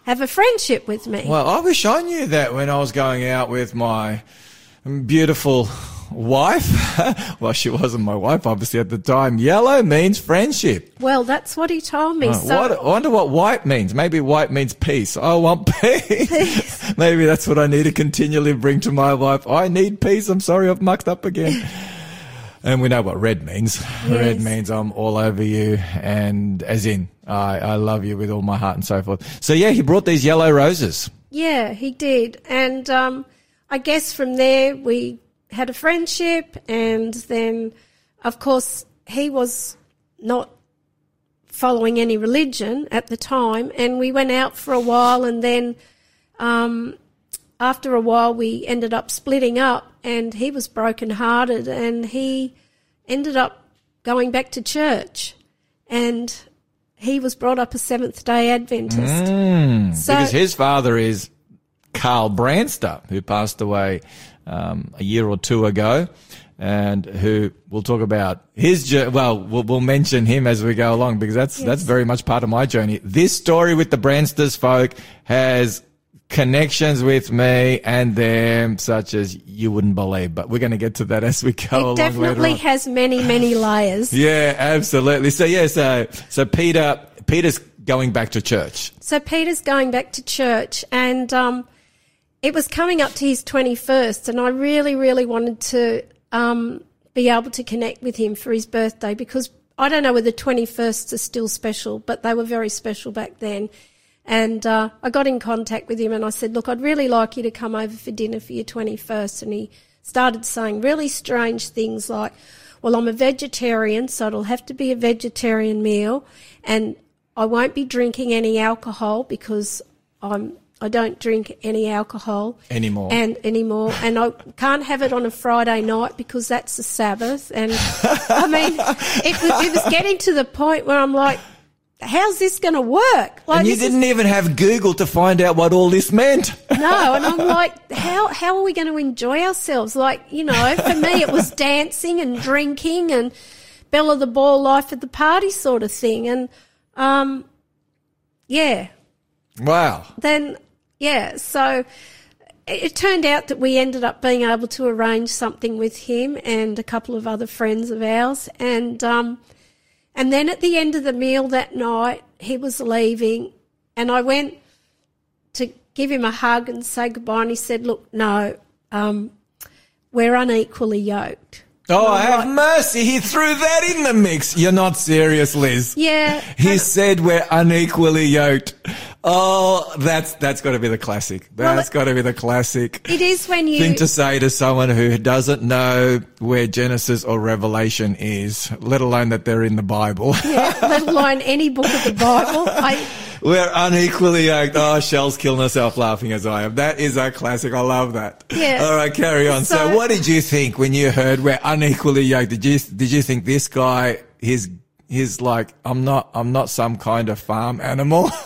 have a friendship with me. Well, I wish I knew that when I was going out with my beautiful wife. well, she wasn't my wife, obviously, at the time. Yellow means friendship. Well, that's what he told me. Oh, so what, I wonder what white means. Maybe white means peace. I want peace. Maybe that's what I need to continually bring to my wife. I need peace. I'm sorry I've mucked up again. And we know what red means. Red means I'm all over you and as in, I, I love you with all my heart and so forth. So yeah, he brought these yellow roses. Yeah, he did. And um, I guess from there we had a friendship, and then, of course, he was not following any religion at the time, and we went out for a while, and then um, after a while we ended up splitting up, and he was brokenhearted, and he ended up going back to church, and he was brought up a Seventh Day Adventist. So, because his father is Carl Branster, who passed away um, a year or two ago, and who we'll talk about his. jour- Well, we'll, we'll mention him as we go along because that's that's very much part of my journey. This story with the Bransters folk has connections with me and them such as you wouldn't believe. But we're going to get to that as we go along It definitely has many, many layers. Yeah, absolutely. So yeah, so so Peter Peter's going back to church. So Peter's going back to church, and um, it was coming up to his 21st, and I really, really wanted to um, be able to connect with him for his birthday because I don't know whether 21sts are still special, but they were very special back then. And uh, I got in contact with him and I said, Look, I'd really like you to come over for dinner for your 21st. And he started saying really strange things like, Well, I'm a vegetarian, so it'll have to be a vegetarian meal. And I won't be drinking any alcohol because I'm I don't drink any alcohol Anymore. and anymore, and I can't have it on a Friday night because that's the Sabbath. And I mean, it was, it was getting to the point where I'm like, how's this going to work? Like, and you didn't even have Google to find out what all this meant. no, and I'm like, how how are we going to enjoy ourselves? Like, you know, for me, it was dancing and drinking and Bella the ball, life at the party sort of thing. And um, yeah, Wow. then yeah, so it, it turned out that we ended up being able to arrange something with him and a couple of other friends of ours, and um, and then at the end of the meal that night, he was leaving, and I went to give him a hug and say goodbye, and he said, "Look, no, um, we're unequally yoked." Oh, I'm have mercy. He threw that in the mix. You're not serious, Liz. Yeah, He said we're unequally yoked. Oh, that's that's got to be the classic. Well, That's it- got to be the classic it is when you thing to say to someone who doesn't know where Genesis or Revelation is, let alone that they're in the Bible. yeah, let alone any book of the Bible. I, we're unequally yoked. Oh, Shell's killing herself laughing as I am. That is a classic. I love that. Yeah. All right, carry on. So, So- what did you think when you heard we're unequally yoked? Did you did you think this guy he's he's like I'm not I'm not some kind of farm animal?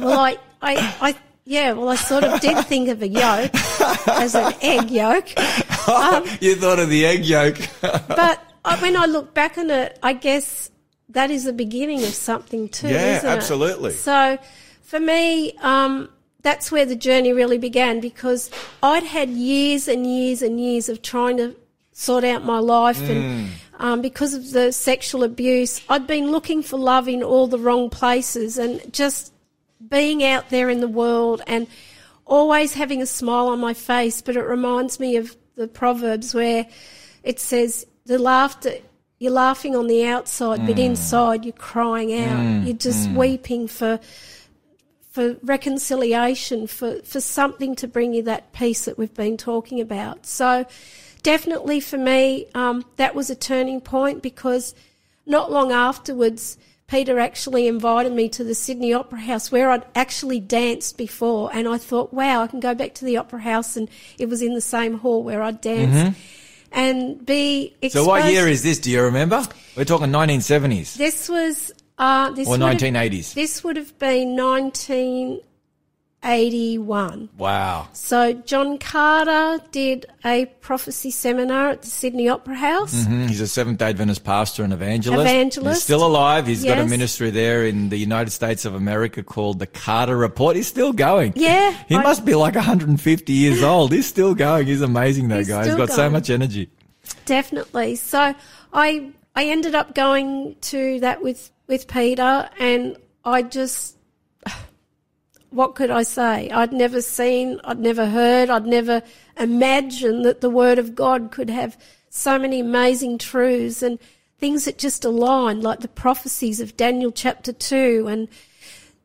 Well, I, I, I, yeah, well, I sort of did think of a yolk as an egg yolk. Um, you thought of the egg yolk. but uh, when I look back on it, I guess that is the beginning of something too. Yeah, isn't it? absolutely. So for me, um, that's where the journey really began because I'd had years and years and years of trying to sort out my life Mm. and um, because of the sexual abuse, I'd been looking for love in all the wrong places and just being out there in the world and always having a smile on my face. But it reminds me of the Proverbs where it says, the laughter, you're laughing on the outside, but mm. inside you're crying out. Mm. you're just mm. weeping for, for reconciliation, for, for something to bring you that peace that we've been talking about. So definitely for me, um, that was a turning point because not long afterwards, Peter actually invited me to the Sydney Opera House where I'd actually danced before. And I thought, wow, I can go back to the Opera House. And it was in the same hall where I'd danced. Mm-hmm. And be exposed. So, what year is this? Do you remember? We're talking 1970s This was, uh, this or would have- 1980s. This would have been 1981. Wow. So John Carter did a prophecy seminar at the Sydney Opera House. Mm, He's a Seventh day Adventist pastor and evangelist. Evangelist. He's still alive. He's got a ministry there in the United States of America called the Carter Report. He's still going. Yeah, He I- must be like 150 years old. He's still going. He's amazing, that He's guy. He's got so much energy. Definitely. So I I ended up going to that with with Peter, and I just what could I say? I'd never seen, I'd never heard, I'd never imagined that the Word of God could have so many amazing truths and things that just align, like the prophecies of Daniel chapter two and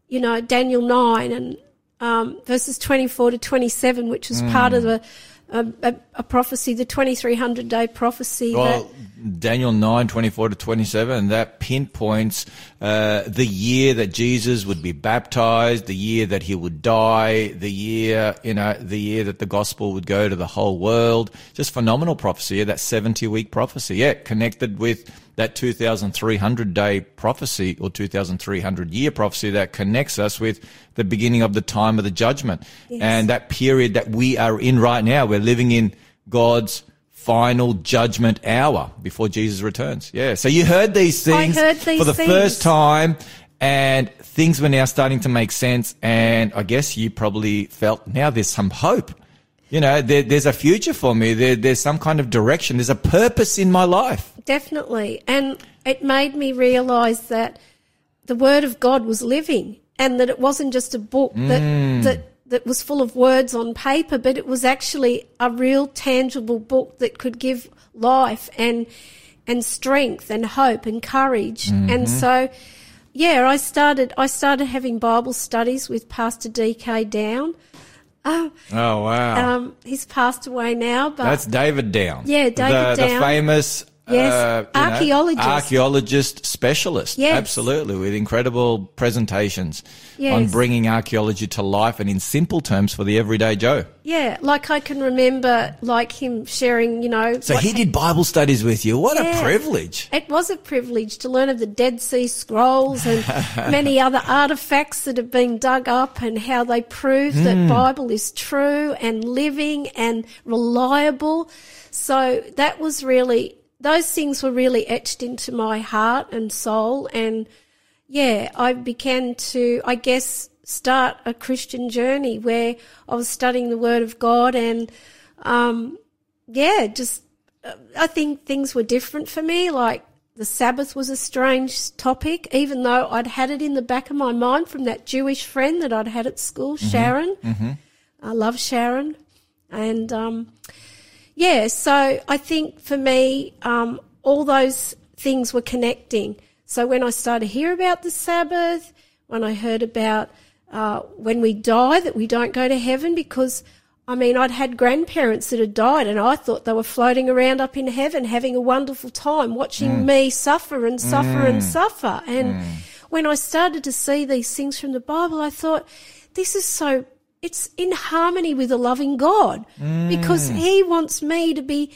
you know Daniel nine and um, verses twenty four to twenty seven, which was part of the a, a, a prophecy, the twenty three hundred day prophecy. Well, Daniel 9, 24 to 27, that pinpoints uh, the year that Jesus would be baptized, the year that he would die, the year, you know, the year that the gospel would go to the whole world. Just phenomenal prophecy, that 70 week prophecy. Yeah, connected with that 2,300 day prophecy or 2,300 year prophecy that connects us with the beginning of the time of the judgment. And that period that we are in right now, we're living in God's final judgment hour before Jesus returns. Yeah. So you heard these things heard these for the things. first time and things were now starting to make sense. And I guess you probably felt now there's some hope. You know, there, there's a future for me. There, there's some kind of direction. There's a purpose in my life. Definitely. And it made me realize that the word of God was living and that it wasn't just a book that, that, mm. that was full of words on paper, but it was actually a real tangible book that could give life and, and strength and hope and courage. And mm-hmm. so, yeah, I started, I started having Bible studies with Pastor DK Down. Um, Oh, wow. um, he's passed away now, but That's David Down. Yeah, David the, The famous Yes, uh, you know, archaeologist. archaeologist specialist. Yes. Absolutely, with incredible presentations on bringing archaeology to life and in simple terms for the everyday Joe. Yeah, like I can remember, like him sharing, you know. So he did Bible studies with you. What a privilege. It was a privilege to learn of the Dead Sea Scrolls and many other artifacts that have been dug up and how they prove Hmm. that Bible is true and living and reliable. So that was really, those things were really etched into my heart and soul. And yeah, I began to, I guess, start a Christian journey where I was studying the Word of God and, um, yeah, just uh, I think things were different for me. Like the Sabbath was a strange topic, even though I'd had it in the back of my mind from that Jewish friend that I'd had at school, Sharon. I love Sharon. And um, yeah, so I think for me, um, all those things were connecting. So when I started to hear about the Sabbath, when I heard about uh, when we die, that we don't go to heaven because I mean, I'd had grandparents that had died and I thought they were floating around up in heaven having a wonderful time watching me suffer and suffer and suffer. And when I started to see these things from the Bible, I thought, this is so, it's in harmony with a loving God because mm. He wants me to be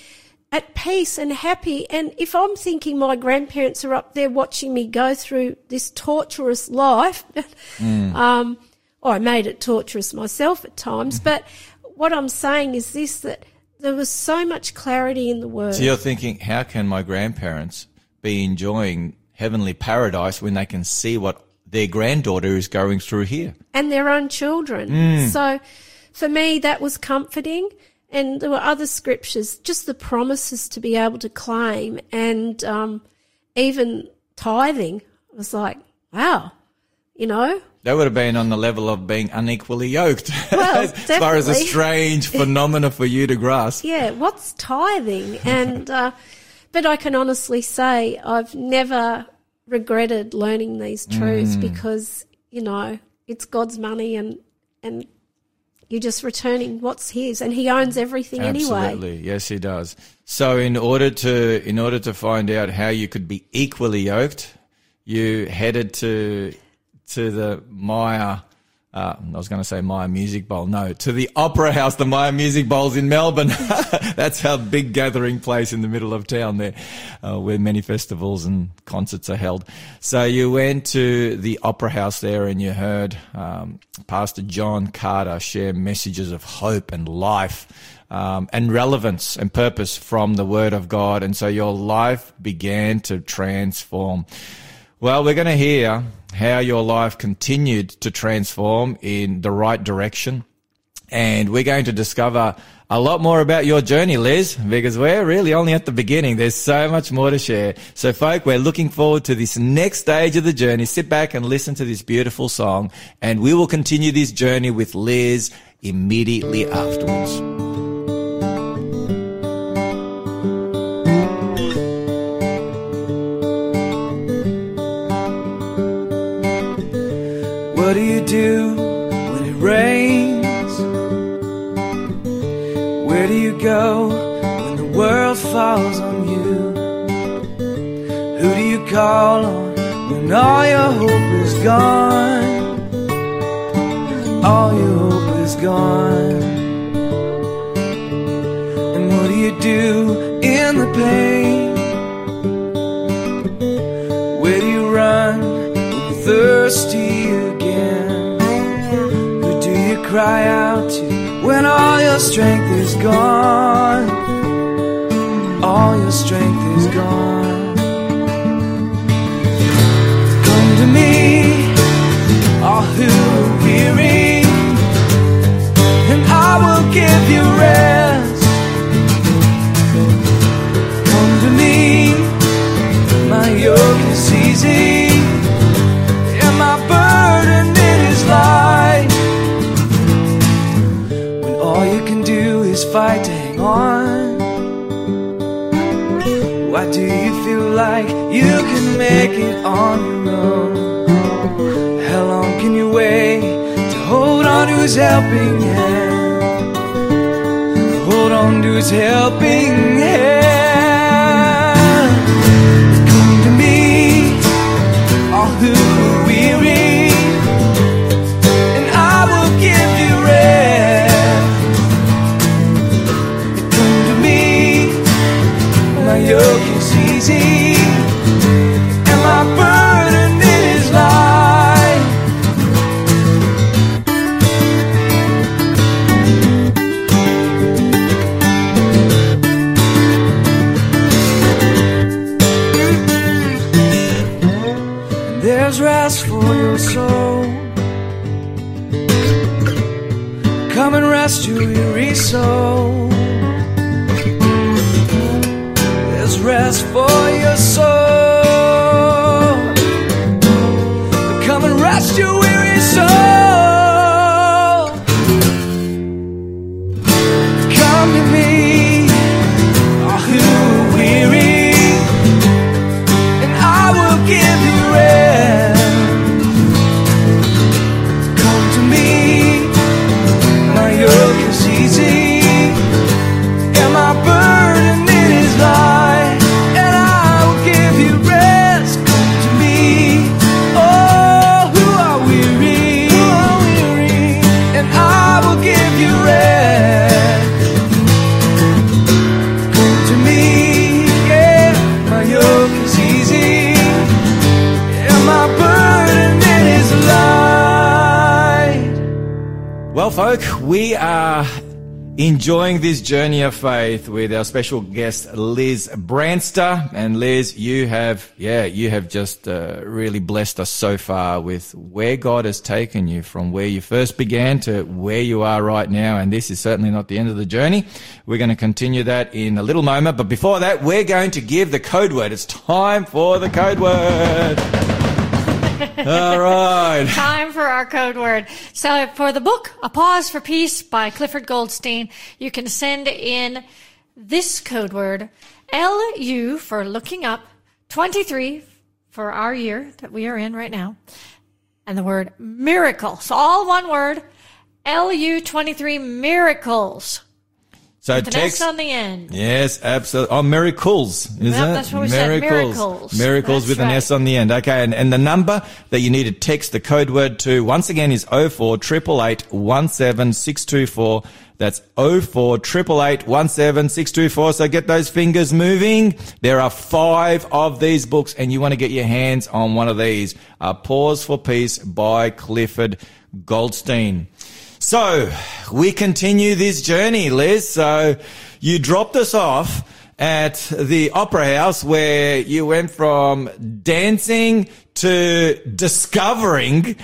at peace and happy. And if I'm thinking my grandparents are up there watching me go through this torturous life, mm. um, or I made it torturous myself at times, mm-hmm. but what I'm saying is this that there was so much clarity in the word. So you're thinking, how can my grandparents be enjoying heavenly paradise when they can see what their granddaughter is going through here? and their own children. Mm. So for me, that was comforting. And there were other scriptures, just the promises to be able to claim and um, even tithing. I was like, wow, you know, That would have been on the level of being unequally yoked. Well, as far as a strange phenomena for you to grasp. yeah, what's tithing? And, uh, but I can honestly say I've never regretted learning these truths Mm. because, you know, it's God's money and, and you're just returning what's his and he owns everything anyway. Absolutely, yes, he does. So, in order to in order to find out how you could be equally yoked, you headed to to the Myer. Uh, I was going to say Myer Music Bowl. No, to the Opera House, the Myer Music Bowl's in Melbourne. That's our big gathering place in the middle of town there, uh, where many festivals and concerts are held. So you went to the Opera House there and you heard um, Pastor John Carter share messages of hope and life um, and relevance and purpose from the Word of God. And so your life began to transform. Well, we're going to hear how your life continued to transform in the right direction. And we're going to discover a lot more about your journey, Liz, because we're really only at the beginning. There's so much more to share. So, folk, we're looking forward to this next stage of the journey. Sit back and listen to this beautiful song, and we will continue this journey with Liz immediately afterwards. Do when it rains? Where do you go when the world falls on you? Who do you call on when all your hope is gone? All your hope is gone. And what do you do in the pain? Where do you run when you're thirsty cry out to when all your strength is gone? All your strength is gone. Come to me, all who are weary, and I will give you rest. Come to me, my yoke is easy, fight to hang on. Why do you feel like you can make it on your own? How long can you wait to hold on to his helping hand? Hold on to his helping hand. We are enjoying this journey of faith with our special guest, Liz Branster. And Liz, you have, yeah, you have just uh, really blessed us so far with where God has taken you from where you first began to where you are right now. And this is certainly not the end of the journey. We're going to continue that in a little moment. But before that, we're going to give the code word. It's time for the code word. All right. Time for our code word. So for the book, A Pause for Peace by Clifford Goldstein, you can send in this code word, LU for looking up, 23 for our year that we are in right now, and the word miracle. So all one word, LU 23 miracles. So With an text. S on the end. Yes, absolutely. Oh, miracles, is Yep, it? that's what we said, miracles. Miracles That's with an. S on the end. Okay, and, and the number that you need to text the code word to once again is 04 888 17624. That's 04 888 17624. So get those fingers moving. There are five of these books, and you want to get your hands on one of these. Uh, Pause for Peace by Clifford Goldstein. So we continue this journey, Liz. So you dropped us off at the opera house where you went from dancing to discovering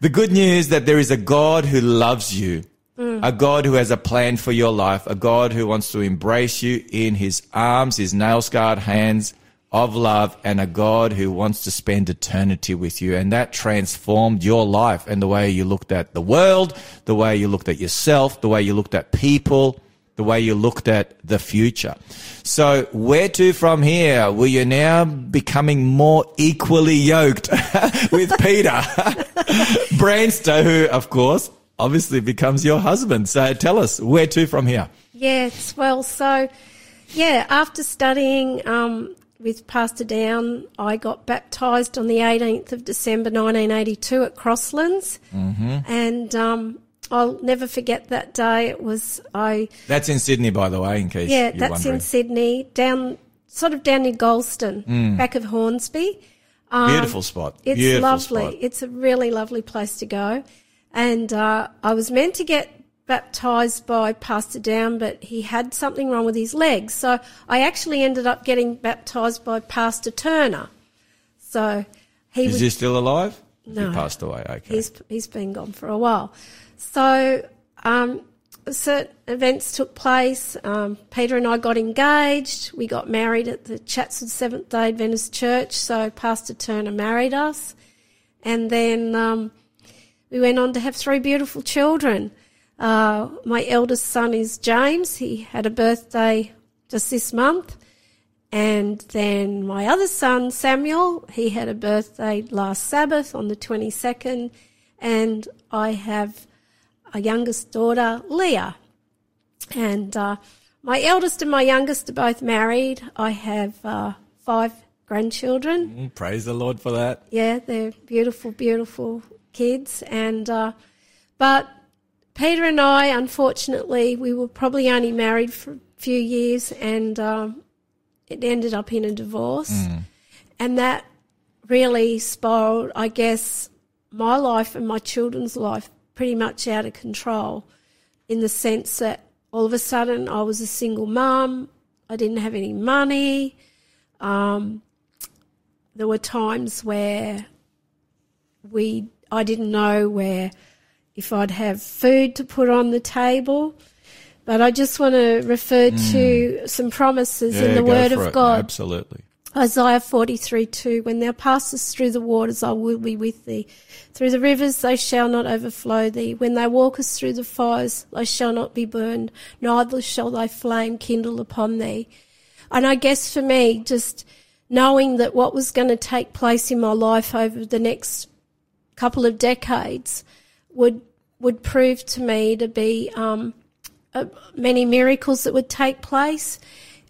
the good news that there is a God who loves you. Mm. A God who has a plan for your life, a God who wants to embrace you in his arms, his nail scarred hands of love, and a God who wants to spend eternity with you. And that transformed your life and the way you looked at the world, the way you looked at yourself, the way you looked at people, the way you looked at the future. So where to from here? Well, you're now becoming more equally yoked with Peter Branster, who, of course, obviously becomes your husband. So tell us where to from here. Yes, well, so yeah, after studying um, with Pastor Down, I got baptised on the 18th of December 1982 at Crosslands, mm-hmm. and um, I'll never forget that day. It was I That's in Sydney, by the way, in case yeah, that's wondering. in Sydney, down sort of down near Galston, back of Hornsby. Um, Beautiful spot. It's Beautiful lovely. spot. It's a really lovely place to go. And uh, I was meant to get baptised by Pastor Down, but he had something wrong with his legs. So I actually ended up getting baptised by Pastor Turner. So he Is was he still alive? No. He passed away. Okay. He's he's been gone for a while. So um, certain events took place. Um, Peter and I got engaged. We got married at the Chatswood Seventh Day Adventist Church. So Pastor Turner married us, and then um, we went on to have three beautiful children. Uh, my eldest son is James. He had a birthday just this month. And then my other son, Samuel, he had a birthday last Sabbath on the 22nd. And I have a youngest daughter, Leah. And uh, my eldest and my youngest are both married. I have uh, five grandchildren. Mm, Praise the Lord for that. Yeah, they're beautiful, beautiful kids. And uh, but Peter and I, unfortunately, we were probably only married for a few years, and um, it ended up in a divorce, and that really spiraled, I guess, my life and my children's life pretty much out of control, in the sense that all of a sudden I was a single mum. I didn't have any money. Um, there were times where we I didn't know where if I'd have food to put on the table. But I just want to refer to some promises in Mm. The Word of it. God. Absolutely. Isaiah 43 2 When thou passest through the waters, I will be with thee. Through the rivers, they shall not overflow thee. When thou walkest through the fires, they shall not be burned, neither shall thy flame kindle upon thee. And I guess for me, just knowing that what was going to take place in my life over the next couple of decades would would prove to me to be um, uh, many miracles that would take place,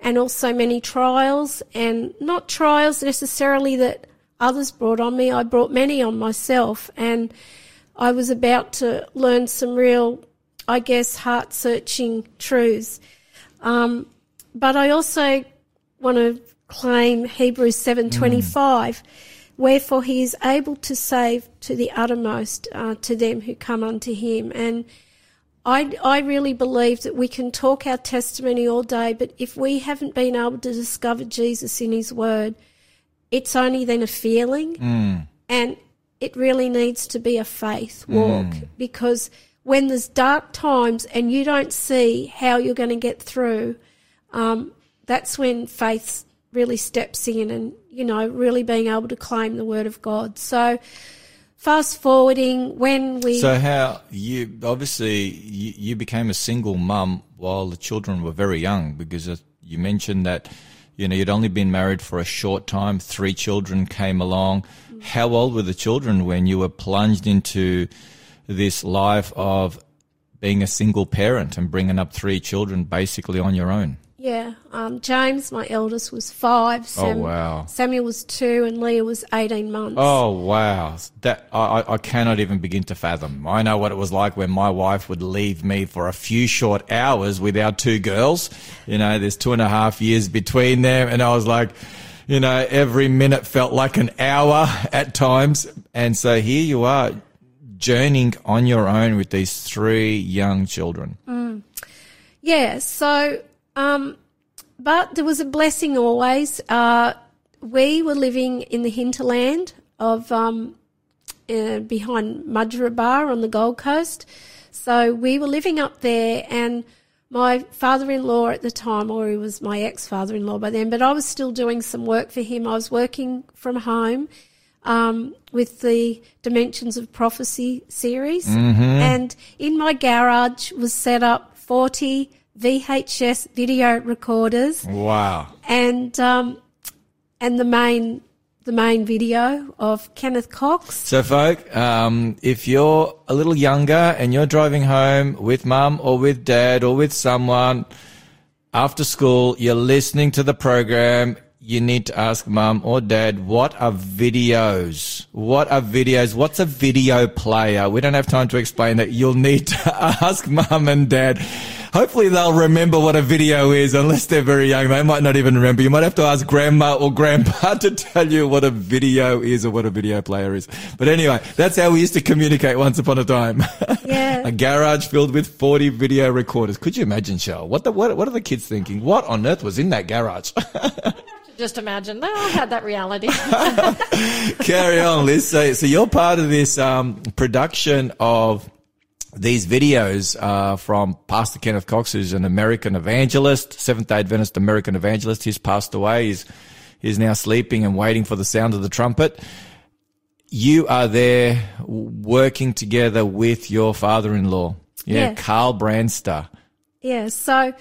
and also many trials, and not trials necessarily that others brought on me. I brought many on myself, and I was about to learn some real, I guess, heart searching truths. Um, but I also want to claim Hebrews 7:25 wherefore he is able to save to the uttermost uh, to them who come unto him. And I, I really believe that we can talk our testimony all day, but if we haven't been able to discover Jesus in His Word, it's only then a feeling, and it really needs to be a faith walk because when there's dark times and you don't see how you're going to get through, um, that's when faith really steps in and you know really being able to claim the Word of God. So fast forwarding when we So how you obviously you, you became a single mum while the children were very young because you mentioned that you know you'd only been married for a short time. Three children came along. How old were the children when you were plunged into this life of being a single parent and bringing up three children basically on your own? Yeah, um, James, my eldest, was five. Sam- wow. Samuel was two, and Leah was eighteen months. Oh wow, that I, I- I cannot even begin to fathom. I know what it was like when my wife would leave me for a few short hours with our two girls. You know, there's two and a half years between them, and I was like, you know, every minute felt like an hour at times. And so here you are, journeying on your own with these three young children. Yeah, so, um, but there was a blessing always. Uh, we were living in the hinterland of um, uh, behind Mudgeeraba on the Gold Coast. So we were living up there, and my father-in-law at the time, or he was my ex-father-in-law by then, but I was still doing some work for him. I was working from home um, with the Dimensions of Prophecy series, and in my garage was set up forty VHS video recorders Wow. and um, and the main the main video of Kenneth Cox. So, folk, um, if you're a little younger and you're driving home with mum or with dad or with someone after school, you're listening to the program, you need to ask mum or dad, what are videos? What are videos? What's a video player? We don't have time to explain that. You'll need to ask mum and dad. Hopefully they'll remember what a video is, unless they're very young. They might not even remember. You might have to ask grandma or grandpa to tell you what a video is or what a video player is. But anyway, that's how we used to communicate once upon a time. Yeah. a garage filled with 40 video recorders. Could you imagine, Shell? What the, what, what are the kids thinking? What on earth was in that garage? Just imagine. I had that reality. Carry on, Liz. So, so you're part of this um, production of these videos uh, from Pastor Kenneth Cox, who's an American evangelist, Seventh Day Adventist American evangelist. He's passed away. He's he's now sleeping and waiting for the sound of the trumpet. You are there working together with your father-in-law, yeah, Yeah. Carl Branster. Yeah, so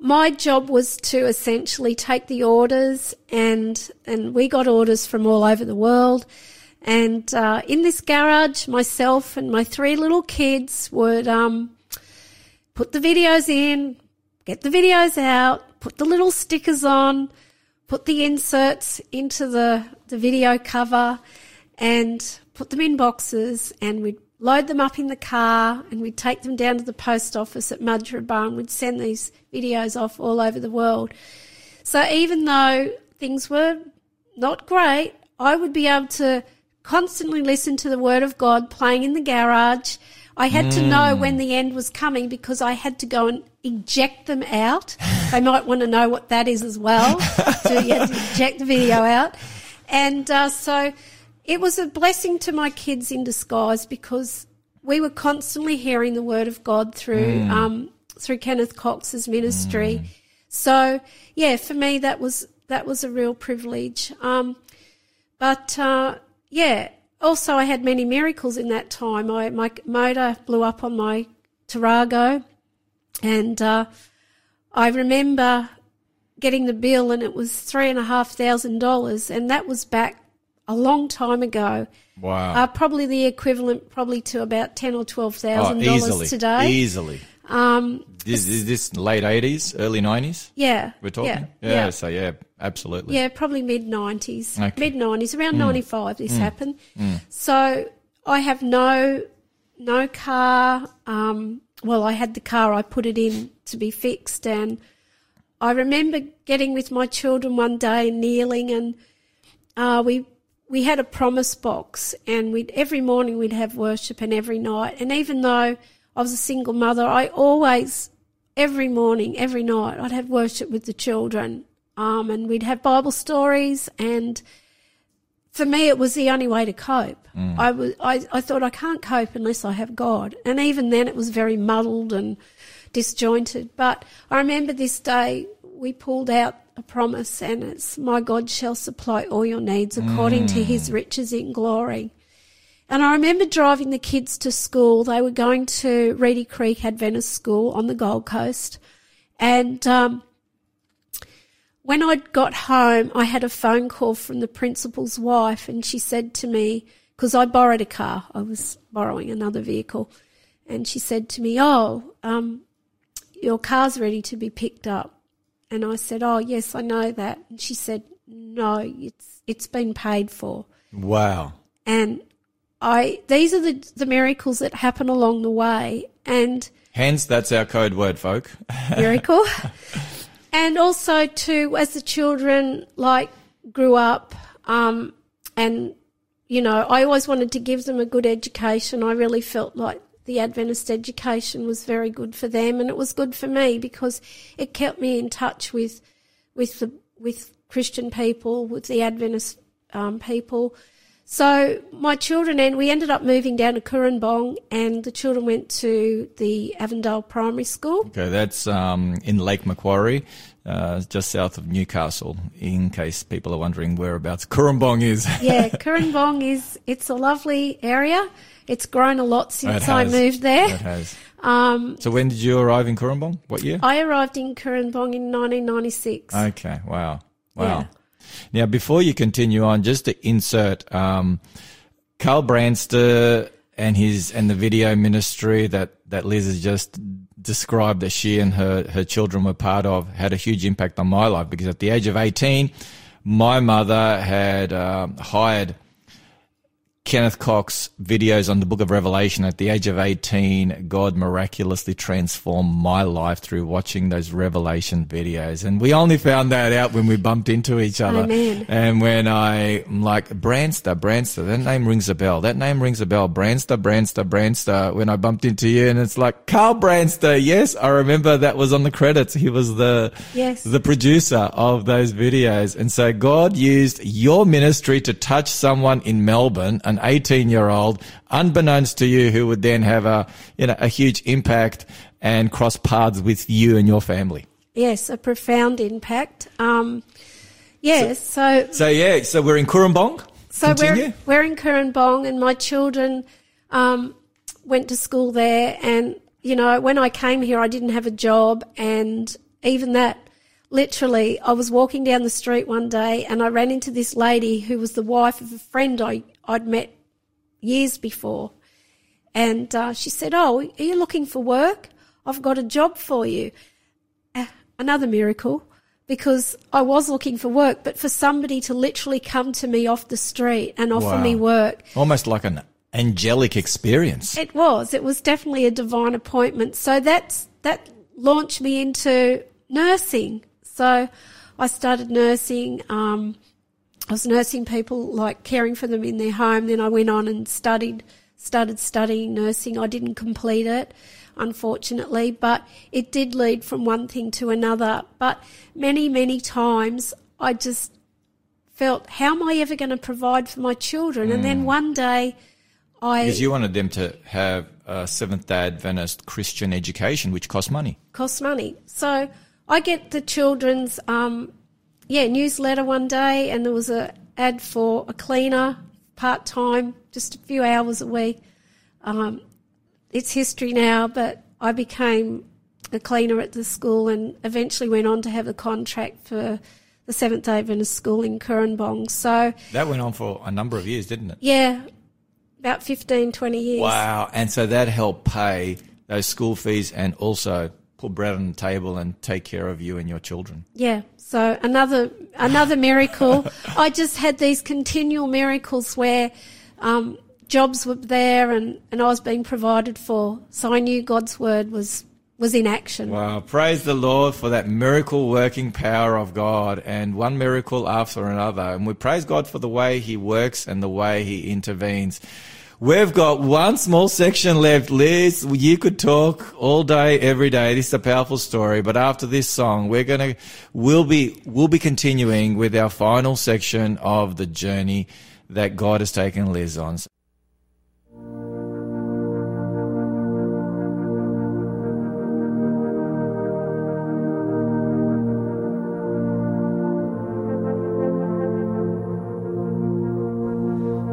my job was to essentially take the orders, and and we got orders from all over the world. And uh, in this garage, myself and my three little kids would um, put the videos in, get the videos out, put the little stickers on, put the inserts into the, the video cover, and put them in boxes, and we'd load them up in the car, and we'd take them down to the post office at Mudgeeraba, and we'd send these videos off all over the world. So even though things were not great, I would be able to constantly listen to the word of God playing in the garage. I had to know when the end was coming because I had to go and eject them out. they might want to know what that is as well. so you had to eject the video out. And uh, so it was a blessing to my kids in disguise because we were constantly hearing the word of God through um, through Kenneth Cox's ministry. So yeah, for me that was that was a real privilege. Um, but uh, yeah, also I had many miracles in that time. I, my motor blew up on my Tarago, and uh, I remember getting the bill, and it was three and a half thousand dollars, and that was back a long time ago. Wow. Uh, probably the equivalent, probably to about ten or twelve thousand oh, dollars today. Easily. Um, Is, is this late 80s, early 90s? yeah, We're talking? Yeah, yeah. So, yeah, absolutely. Yeah, probably mid nineties. Okay. Mm. Mid nineties, around ninety five this happened. So I have no no car. Um well I had the car, I put it in to be fixed and I remember getting with my children one day and kneeling and uh we we had a promise box and we'd every morning we'd have worship and every night and even though I was a single mother, I always every morning, every night, I'd have worship with the children. Um, and we'd have Bible stories and for me it was the only way to cope. I was I, I thought I can't cope unless I have God. And even then it was very muddled and disjointed. But I remember this day we pulled out a promise and it's my God shall supply all your needs according to his riches in glory. And I remember driving the kids to school. They were going to Reedy Creek Adventist School on the Gold Coast. And um, when I got home, I had a phone call from the principal's wife, and she said to me, because I borrowed a car, I was borrowing another vehicle, and she said to me, "Oh, um, your car's ready to be picked up." And I said, "Oh, yes, I know that." And she said, "No, it's it's been paid for." Wow. And I these are the the miracles that happen along the way, and Hence, that's our code word, folk. miracle. and also too, as the children like grew up, um, and you know, I always wanted to give them a good education. I really felt like the Adventist education was very good for them, and it was good for me because it kept me in touch with with the with Christian people, with the Adventist um, people. So my children and we ended up moving down to Cooranbong, and the children went to the Avondale Primary School. Okay, that's um, in Lake Macquarie, uh, just south of Newcastle, in case people are wondering whereabouts Cooranbong is. yeah, Cooranbong is it's a lovely area. It's grown a lot since I moved there. It has. Um, So when did you arrive in Cooranbong? What year? I arrived in Cooranbong in 1996. Okay, wow. Wow. Yeah. Now, before you continue on, just to insert, um, Carl Branster and his, and the video ministry that, that Liz has just described that she and her, her children were part of had a huge impact on my life because at the age of 18, my mother had, um, hired Kenneth Cox videos on the book of Revelation at the age of 18. God miraculously transformed my life through watching those Revelation videos. And we only found that out when we bumped into each other. Amen. And when I, am like, Branster, Branster, that name rings a bell. That name rings a bell. Branster, Branster, Branster. When I bumped into you and it's like, Carl Branster. Yes, I remember that was on the credits. He was the, Yes. the producer of those videos. And so God used your ministry to touch someone in Melbourne, an 18 year old, unbeknownst to you, who would then have a, you know, a huge impact and cross paths with you and your family. Yes, a profound impact. Um, yes, so So yeah, so we're in Cooranbong. So Continue. we're we're in Cooranbong, and my children um, went to school there. And you know, when I came here, I didn't have a job, and even that, literally, I was walking down the street one day, and I ran into this lady who was the wife of a friend I I'd met years before, and uh, she said, "Oh, are you looking for work? I've got a job for you." Uh, another miracle because I was looking for work, but for somebody to literally come to me off the street and offer Wow. me work, Almost like an angelic experience. it was. It was definitely a divine appointment. So that's that launched me into nursing. So I started nursing. Um, I was nursing people, like caring for them in their home. Then I went on and studied, started studying nursing. I didn't complete it, unfortunately, but it did lead from one thing to another. But many, many times I just felt, how am I ever going to provide for my children? And then one day I Because you wanted them to have a Seventh day Adventist Christian education, which costs money. costs money. So I get the children's um, yeah newsletter one day, and there was a ad for a cleaner part time, just a few hours a week. Um, it's history now, but I became a cleaner at the school, and eventually went on to have a contract for the Seventh Day Adventist School in Cooranbong. So That went on for a number of years, didn't it? yeah, about 15, 20 years. Wow. And so that helped pay those school fees and also put bread on the table and take care of you and your children. Yeah. So another another miracle. I just had these continual miracles where um, jobs were there and, and I was being provided for. So I knew God's word was was in action. Wow. Praise the Lord for that miracle working power of God and one miracle after another. And we praise God for the way He works and the way He intervenes. We've got one small section left. Liz, you could talk all day, every day. This is a powerful story. But after this song, we're going to, we'll be, we'll be continuing with our final section of the journey that God has taken Liz on.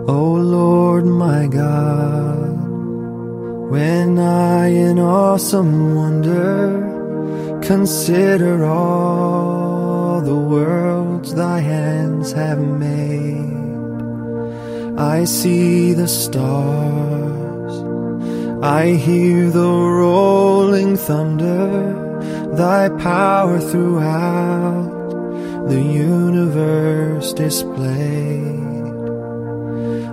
O Lord my God, when I in awesome wonder consider all the worlds thy hands have made, I see the stars, I hear the rolling thunder, thy power throughout the universe displayed.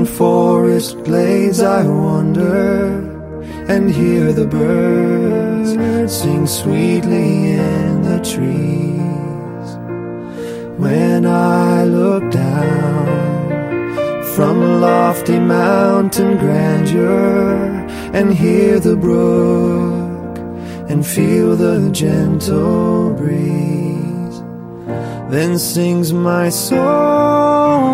And forest glades I wander and hear the birds sing sweetly in the trees. When I look down from lofty mountain grandeur and hear the brook and feel the gentle breeze. Then sings my soul,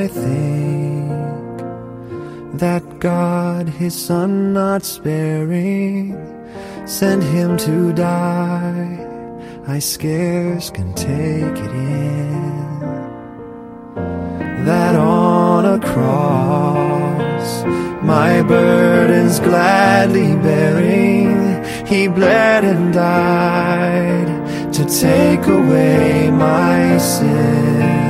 I think that God, his son not sparing, sent him to die, I scarce can take it in. That on a cross, my burdens gladly bearing, he bled and died to take away my sin.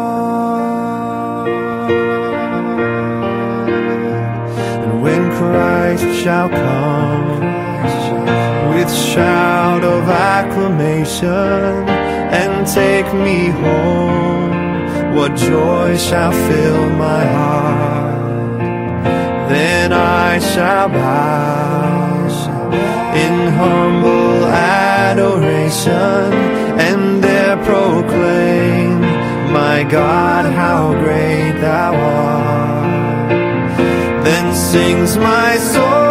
Shall come with shout of acclamation and take me home, what joy shall fill my heart? Then I shall bow in humble adoration and there proclaim, My God, how great thou art. Then sings my soul,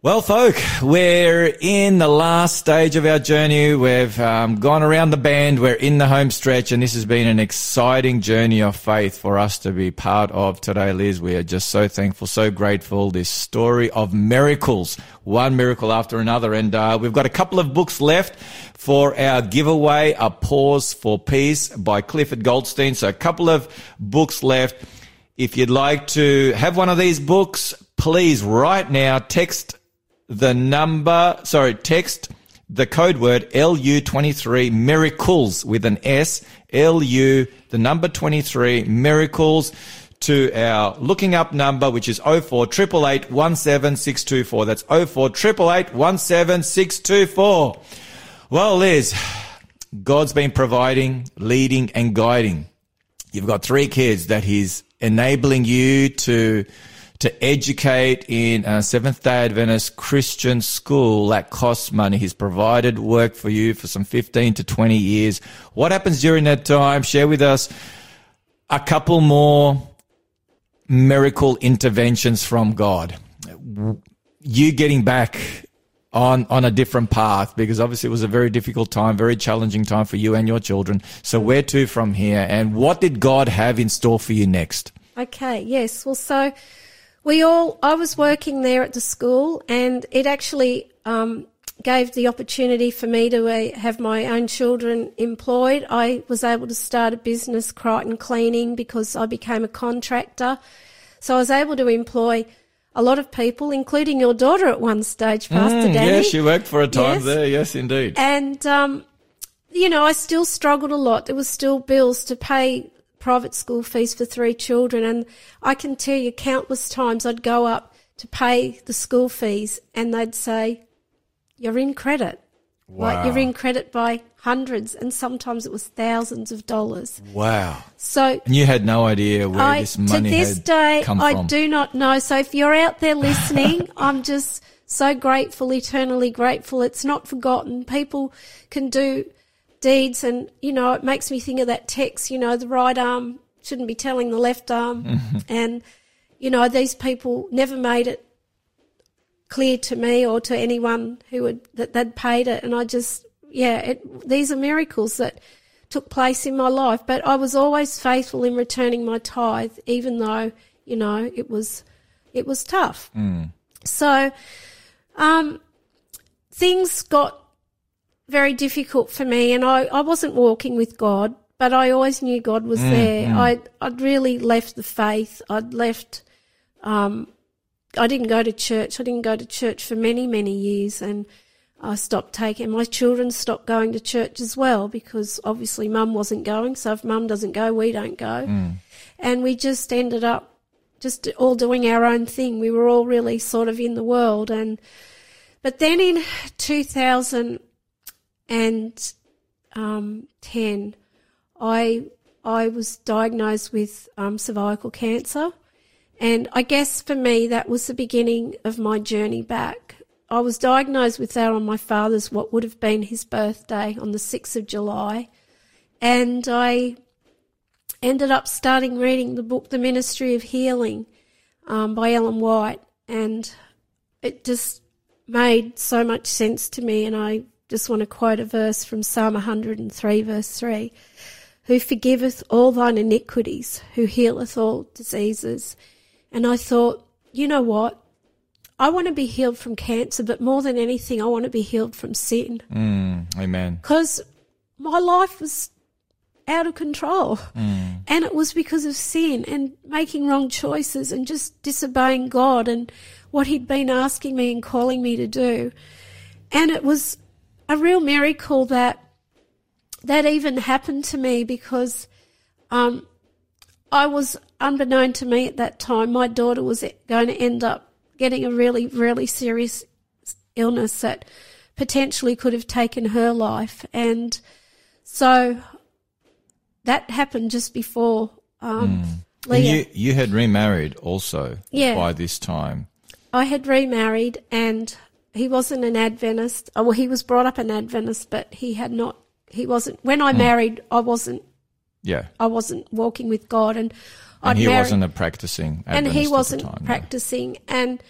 Well, folk, we're in the last stage of our journey. We've um, gone around the bend. We're in the home stretch, and this has been an exciting journey of faith for us to be part of today, Liz. We are just so thankful, so grateful. This story of miracles, one miracle after another. And uh, we've got a couple of books left for our giveaway, A Pause for Peace by Clifford Goldstein. So a couple of books left. If you'd like to have one of these books, please right now text the number, sorry, text the code word LU23 miracles with an S, LU, the number 23 miracles to our looking up number, which is 04 888 17624. That's 04 888 17624. Well, Liz, God's been providing, leading and guiding. You've got three kids that he's enabling you to to educate in a Seventh Day Adventist Christian school that costs money. He's provided work for you for some 15 to 20 years. What happens during that time? Share with us a couple more miracle interventions from God. You getting back on on a different path because obviously it was a very difficult time, very challenging time for you and your children. So mm. where to from here and what did God have in store for you next? Okay, yes. Well, so we all, I was working there at the school and it actually um, gave the opportunity for me to uh, have my own children employed. I was able to start a business, Crichton Cleaning, because I became a contractor. So I was able to employ a lot of people, including your daughter at one stage, Pastor Mm, Danny. yes, she worked for a time Yes. there. Yes, indeed. And, um, you know, I still struggled a lot. There was still bills to pay private school fees for three children. And I can tell you countless times I'd go up to pay the school fees and they'd say, you're in credit. Like you're in credit by hundreds and sometimes it was thousands of dollars. Wow. So And you had no idea where I, this to this had day, I from. do not know. So if you're out there listening, I'm just so grateful, eternally grateful. It's not forgotten. People can do deeds, and you know, it makes me think of that text. You know, the right arm shouldn't be telling the left arm, Mm-hmm. and you know, these people never made it clear to me or to anyone who would, that they'd paid it, and I just, yeah, it, these are miracles that took place in my life. But I was always faithful in returning my tithe, even though you know it was it was tough. So, um, things got very difficult for me, and I, I wasn't walking with God, but I always knew God was mm, there. Mm. I I'd really left the faith. I'd left. Um, I didn't go to church. I didn't go to church for many many years, and I stopped taking. My children stopped going to church as well because obviously Mum wasn't going. So if Mum doesn't go, we don't go, mm. and we just ended up just all doing our own thing. We were all really sort of in the world, and but then in 2010, um, I I was diagnosed with um, cervical cancer, and I guess for me that was the beginning of my journey back. I was diagnosed with that on my father's what would have been his birthday on the 6th of July, and I ended up starting reading the book The Ministry of Healing um, by Ellen White, and it just made so much sense to me, and I just want to quote a verse from Psalm 103, verse 3 Who forgiveth all thine iniquities, who healeth all diseases. And I thought, you know what? I want to be healed from cancer, but more than anything, I want to be healed from sin. Mm, amen. Because my life was out of control. And it was because of sin and making wrong choices and just disobeying God and what He'd been asking me and calling me to do. And it was a real miracle that that even happened to me because um, I was unbeknown to me at that time. My daughter was going to end up getting a really, really serious illness that potentially could have taken her life. And so that happened just before um, Leah. you, you had remarried also Yeah. by this time. I had remarried and he wasn't an Adventist. Oh, well, he was brought up an Adventist, but he had not, he wasn't, when. I married, I wasn't, Yeah. I wasn't walking with God and And he married- wasn't a practicing Adventist and he wasn't time, practicing. And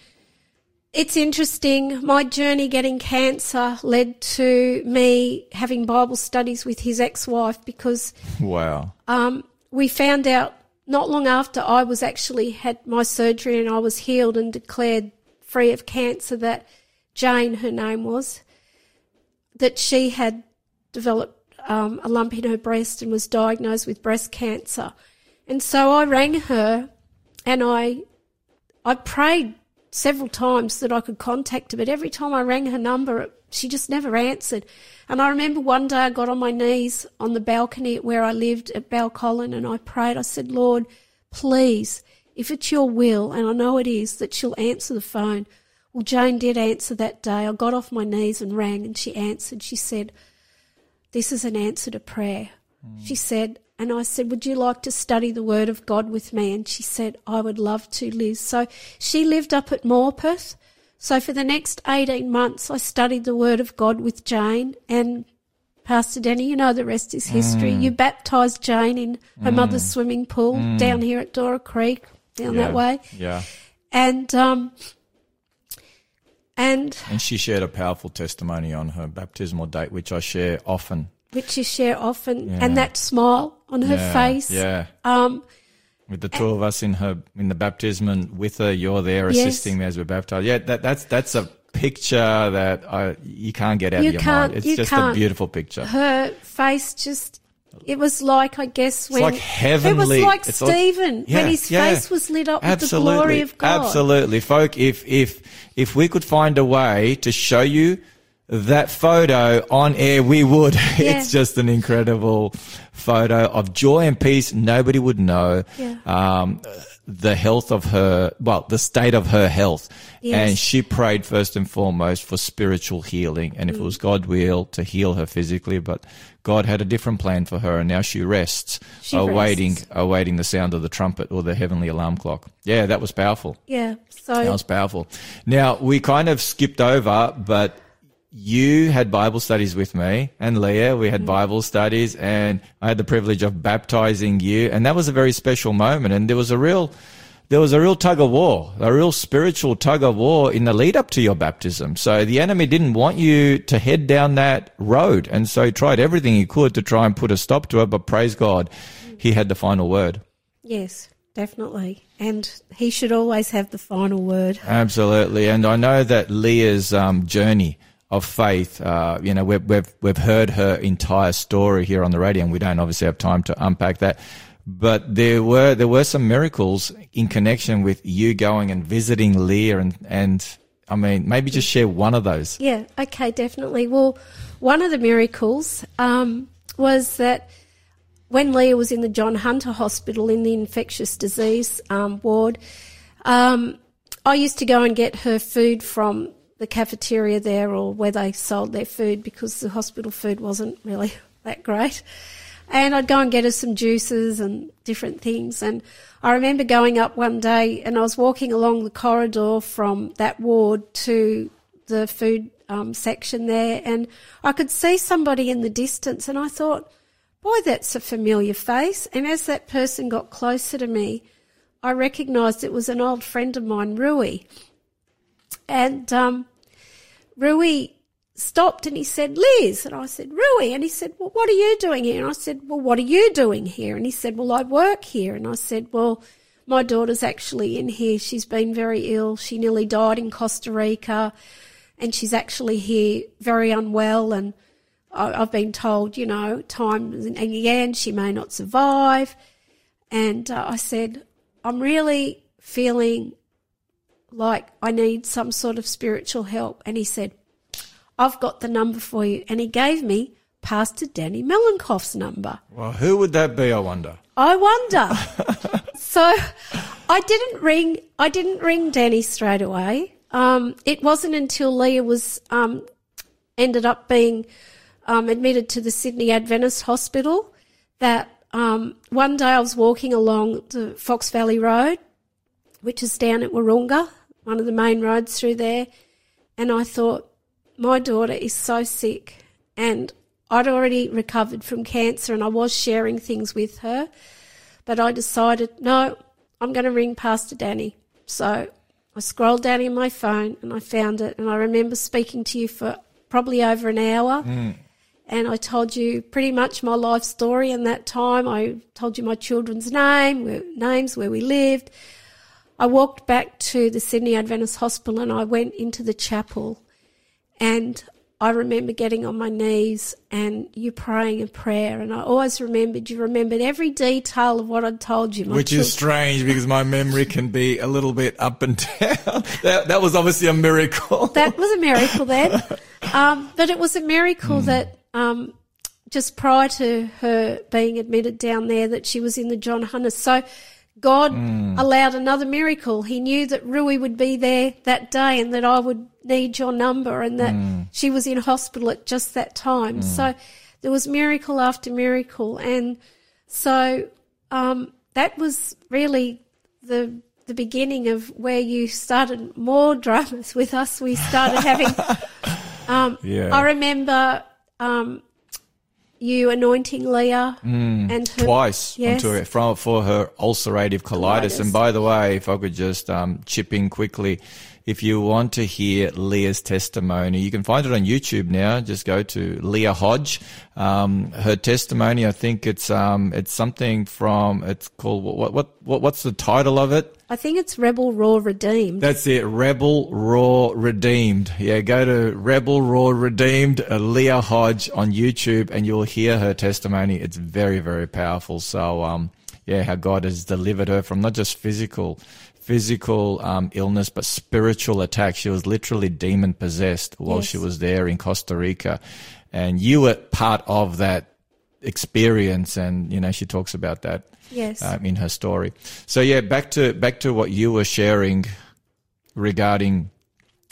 it's interesting. My journey getting cancer led to me having Bible studies with his ex-wife because Wow. um, we found out not long after I was actually had my surgery and I was healed and declared free of cancer that Jane, her name was, that she had developed um, a lump in her breast and was diagnosed with breast cancer. And so I rang her and I I prayed several times that I could contact her, but every time I rang her number, she just never answered. And I remember one day I got on my knees on the balcony where I lived at Balcolyn and I prayed. I said, Lord, please, if it's your will, and I know it is, that she'll answer the phone. Well, Jane did answer that day. I got off my knees and rang and she answered. She said, This is an answer to prayer. Mm. She said, and I said, Would you like to study the Word of God with me? And she said, I would love to, Liz. So she lived up at Morpeth. So for the next 18 months, I studied the Word of God with Jane and Pastor Denny, you know the rest is history. Mm. You baptised Jane in her mm. mother's swimming pool down here at Dora Creek, down Yeah. that way. Yeah. And, um, and And she shared a powerful testimony on her baptismal date, which I share often. which you share often, Yeah. and that smile on her Yeah, face. Yeah. Um, With the two of us in her in the baptism and with her, you're there Yes. assisting me as we're baptized. Yeah, that, that's that's a picture that I you can't get out You of your mind. It's you just a can't. beautiful picture. her face just it was like I guess when like heavenly. It was like It's like- Stephen Yeah, when his yeah. face was lit up with the glory of God. Absolutely, folk. If if if we could find a way to show you that photo on air, we would. Yeah. it's just an incredible photo of joy and peace. Nobody would know. Yeah. Um, the health of her, well, the state of her health. Yes. And she prayed first and foremost for spiritual healing. And if Mm. it was God's will to heal her physically, but God had a different plan for her and now she rests, She awaiting, rests. awaiting the sound of the trumpet or the heavenly alarm clock. Yeah, that was powerful. Yeah. So That was powerful. Now, we kind of skipped over, but you had Bible studies with me and Leah. We Mm. had Bible studies and I had the privilege of baptizing you. And that was a very special moment. And there was a real, there was a real tug of war, a real spiritual tug of war in the lead up to your baptism. So the enemy didn't want you to head down that road. And so he tried everything he could to try and put a stop to it. But praise God, he had the final word. yes, definitely. And he should always have the final word. Absolutely, and I know that Leah's um, journey of faith. Uh, you know, we've, we've we've heard her entire story here on the radio, and we don't obviously have time to unpack that. But there were there were some miracles in connection with you going and visiting Leah, and and I mean maybe just share one of those. Yeah, okay, definitely. Well, one of the miracles um, was that when Leah was in the John Hunter Hospital in the infectious disease um, ward, um, I used to go and get her food from the cafeteria there or where they sold their food because the hospital food wasn't really that great. And I'd go and get her some juices and different things. And I remember going up one day and I was walking along the corridor from that ward to the food um, section there, and I could see somebody in the distance, and I thought, boy, that's a familiar face. And as that person got closer to me, I recognised it was an old friend of mine, Rui. And um, Rui stopped and he said, Liz. And I said, Rui. And he said, well, what are you doing here? And I said, well, what are you doing here? And he said, well, I work here. And I said, well, my daughter's actually in here. She's been very ill. She nearly died in Costa Rica and she's actually here very unwell. And I, I've been told, you know, time and again, she may not survive. And uh, I said, I'm really feeling like I need some sort of spiritual help. And he said, I've got the number for you. And he gave me Pastor Danny Milenkov's number. Well, who would that be, I wonder? I wonder. so I didn't ring, I didn't ring Danny straight away. Um, it wasn't until Leah was, um, ended up being, um, admitted to the Sydney Adventist Hospital that, um, one day I was walking along the Fox Valley Road, which is down at Wahroonga, one of the main roads through there. And I thought, my daughter is so sick and I'd already recovered from cancer and I was sharing things with her. But I decided, no, I'm going to ring Pastor Danny. So I scrolled down in my phone and I found it. And I remember speaking to you for probably over an hour. Mm. And I told you pretty much my life story in that time. I told you my children's name, where, names, where we lived. I walked back to the Sydney Adventist Hospital and I went into the chapel. And I remember getting on my knees and you praying a prayer. And I always remembered, you remembered every detail of what I'd told you. Which is strange because my memory can be a little bit up and down. that, that was obviously a miracle. that was a miracle then. Um, but it was a miracle that um, just prior to her being admitted down there, that she was in the John Hunter. So God allowed another miracle. He knew that Rui would be there that day and that I would need your number and that she was in hospital at just that time. So there was miracle after miracle. And so um, that was really the the beginning of where you started more dramas with us. We started having. Um, Yeah. I remember um, you anointing Leah and her, Twice Yes. onto it from, for her ulcerative colitis. Colitis. And by the way, if I could just um, chip in quickly, if you want to hear Leah's testimony, you can find it on YouTube now. Just go to Leah Hodge. Um, her testimony, I think it's um, it's something from it's called what what what what's the title of it? I think it's Rebel Raw Redeemed. That's it. Rebel Raw Redeemed. Yeah, go to Rebel Raw Redeemed, uh, Leah Hodge on YouTube, and you'll hear her testimony. It's very, very powerful. So, um, yeah, how God has delivered her from not just physical, physical um, illness, but spiritual attack. She was literally demon possessed while Yes. she was there in Costa Rica, and you were part of that experience. And you know, she talks about that yes. um, in her story. So yeah, back to back to what you were sharing regarding,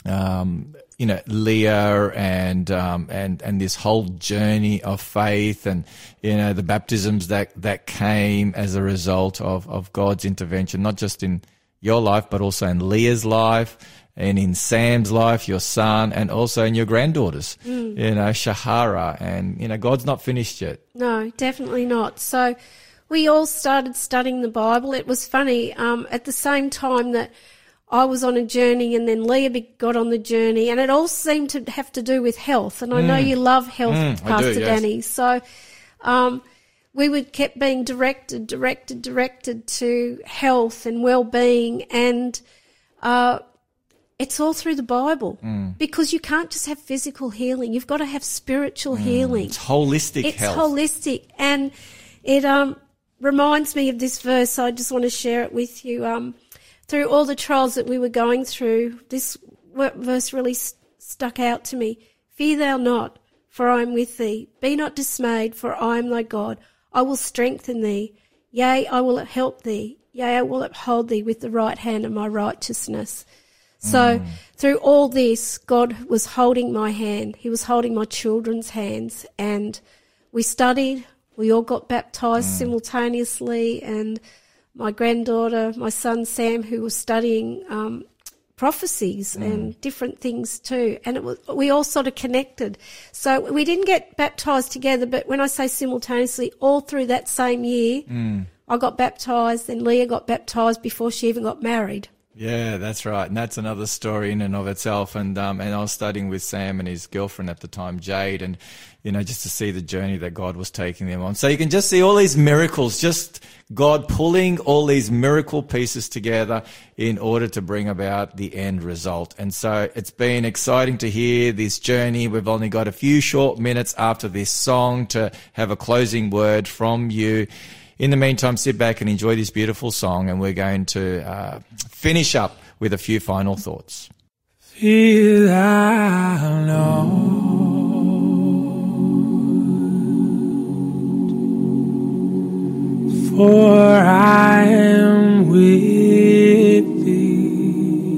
um, you know, Leah and um, and and this whole journey of faith, and you know the baptisms that that came as a result of of God's intervention, not just in your life, but also in Leah's life. And in Sam's life, your son, and also in your granddaughters, you know, Shahara, and you know, God's not finished yet. No, definitely not. So we all started studying the Bible. It was funny. Um, at the same time that I was on a journey and then Leah got on the journey and it all seemed to have to do with health. And I know you love health, Mm, I do, Pastor yes. Danny. So, um, we would kept being directed, directed, directed to health and well-being and, uh, it's all through the Bible Mm. because you can't just have physical healing. You've got to have spiritual healing. It's holistic It's health. holistic, and it um reminds me of this verse. I just want to share it with you. Um, through all the trials that we were going through, this verse really st- stuck out to me. Fear thou not, for I am with thee. Be not dismayed, for I am thy God. I will strengthen thee. Yea, I will help thee. Yea, I will uphold thee with the right hand of my righteousness. So through all this, God was holding my hand. He was holding my children's hands and we studied. We all got baptized simultaneously and my granddaughter, my son Sam, who was studying, um, prophecies and different things too. And it was, we all sort of connected. So we didn't get baptized together, but when I say simultaneously, all through that same year, I got baptized and Leah got baptized before she even got married. Yeah, that's right, and that's another story in and of itself. And um, and I was studying with Sam and his girlfriend at the time, Jade, and you know just to see the journey that God was taking them on. So you can just see all these miracles, just God pulling all these miracle pieces together in order to bring about the end result. And so it's been exciting to hear this journey. We've only got a few short minutes after this song to have a closing word from you. In the meantime, sit back and enjoy this beautiful song, and we're going to uh, finish up with a few final thoughts. Feel I know for I am with thee.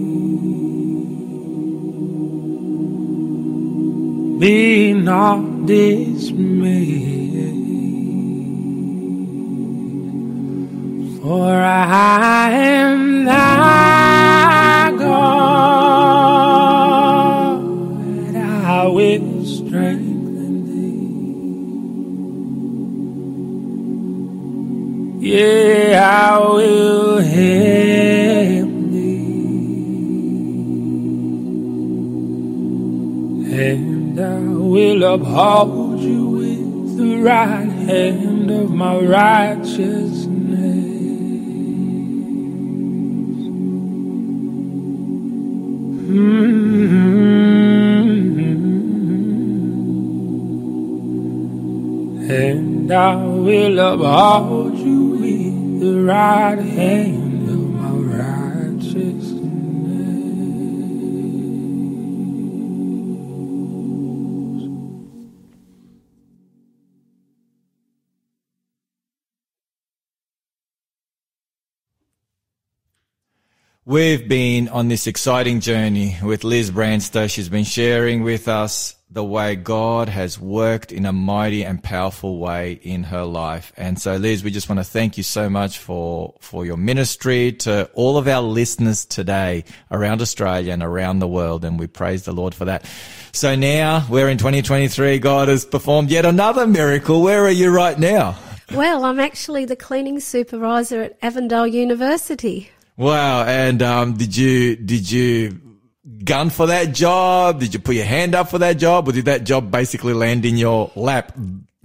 Be not dismayed, for I am thy help thee, and I will uphold you with the right hand of my righteousness. Hmm. And I will uphold right hand of my righteousness. We've been on this exciting journey with Liz Branster. She's been sharing with us the way God has worked in a mighty and powerful way in her life. And so, Liz, we just want to thank you so much for, for your ministry to all of our listeners today around Australia and around the world. And we praise the Lord for that. So now we're in 2023. God has performed yet another miracle. Where are you right now? Well, I'm actually the cleaning supervisor at Avondale University. Wow! And um, did you did you gun for that job? Did you put your hand up for that job, or did that job basically land in your lap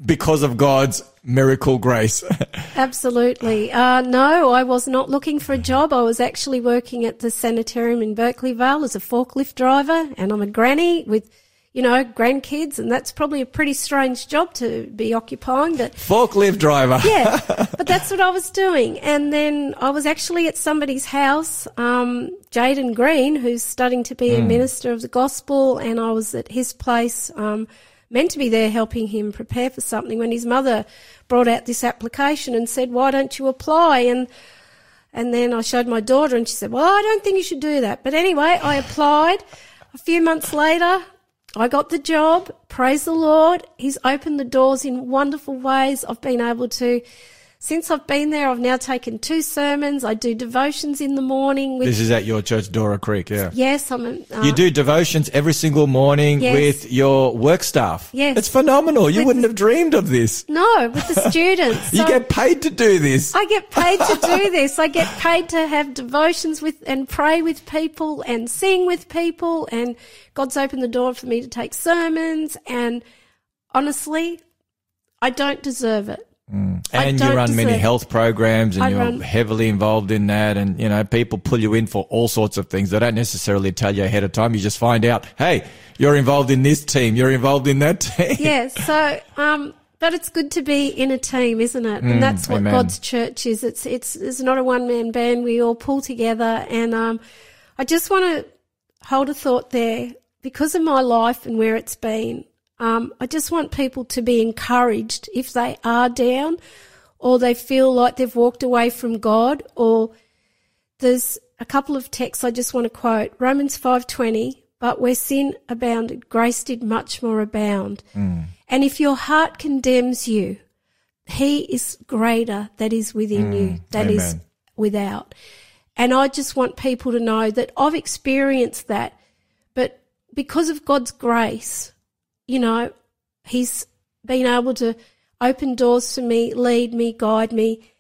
because of God's miracle grace? Absolutely. Uh, no, I was not looking for a job. I was actually working at the sanitarium in Berkeley Vale as a forklift driver, and I'm a granny with, you know, grandkids, and that's probably a pretty strange job to be occupying. But Forklift driver. yeah, but that's what I was doing. And then I was actually at somebody's house, um, Jaden Green, who's studying to be a minister of the gospel, and I was at his place, um, meant to be there helping him prepare for something when his mother brought out this application and said, "Why don't you apply?" and and then I showed my daughter, and she said, "Well, I don't think you should do that." But anyway, I applied. A few months later, I got the job. Praise the Lord. He's opened the doors in wonderful ways. I've been able to, since I've been there, I've now taken two sermons. I do devotions in the morning. With, This is at your church, Dora Creek. Yeah. yes, I'm. A, uh, You do devotions every single morning Yes. with your work staff. Yes. It's phenomenal. You With wouldn't have dreamed of this. No, with the students. You So- get paid to do this. I get paid to do this. I get paid to have devotions with and pray with people and sing with people and God's opened the door for me to take sermons and honestly, I don't deserve it. I and you run many health programs and I you're run- heavily involved in that and you know people pull you in for all sorts of things they don't necessarily tell you ahead of time you just find out hey you're involved in this team you're involved in that team Yeah, so um but it's good to be in a team, isn't it? And that's what amen. God's church is. It's it's it's not a one man band. We all pull together and um I just want to hold a thought there because of my life and where it's been. Um, I just want people to be encouraged if they are down or they feel like they've walked away from God or there's a couple of texts I just want to quote. Romans 5:20, but where sin abounded, grace did much more abound. And if your heart condemns you, he is greater that is within you, that is amen. without. And I just want people to know that I've experienced that, but because of God's grace, you know, He's been able to open doors for me, lead me, guide me.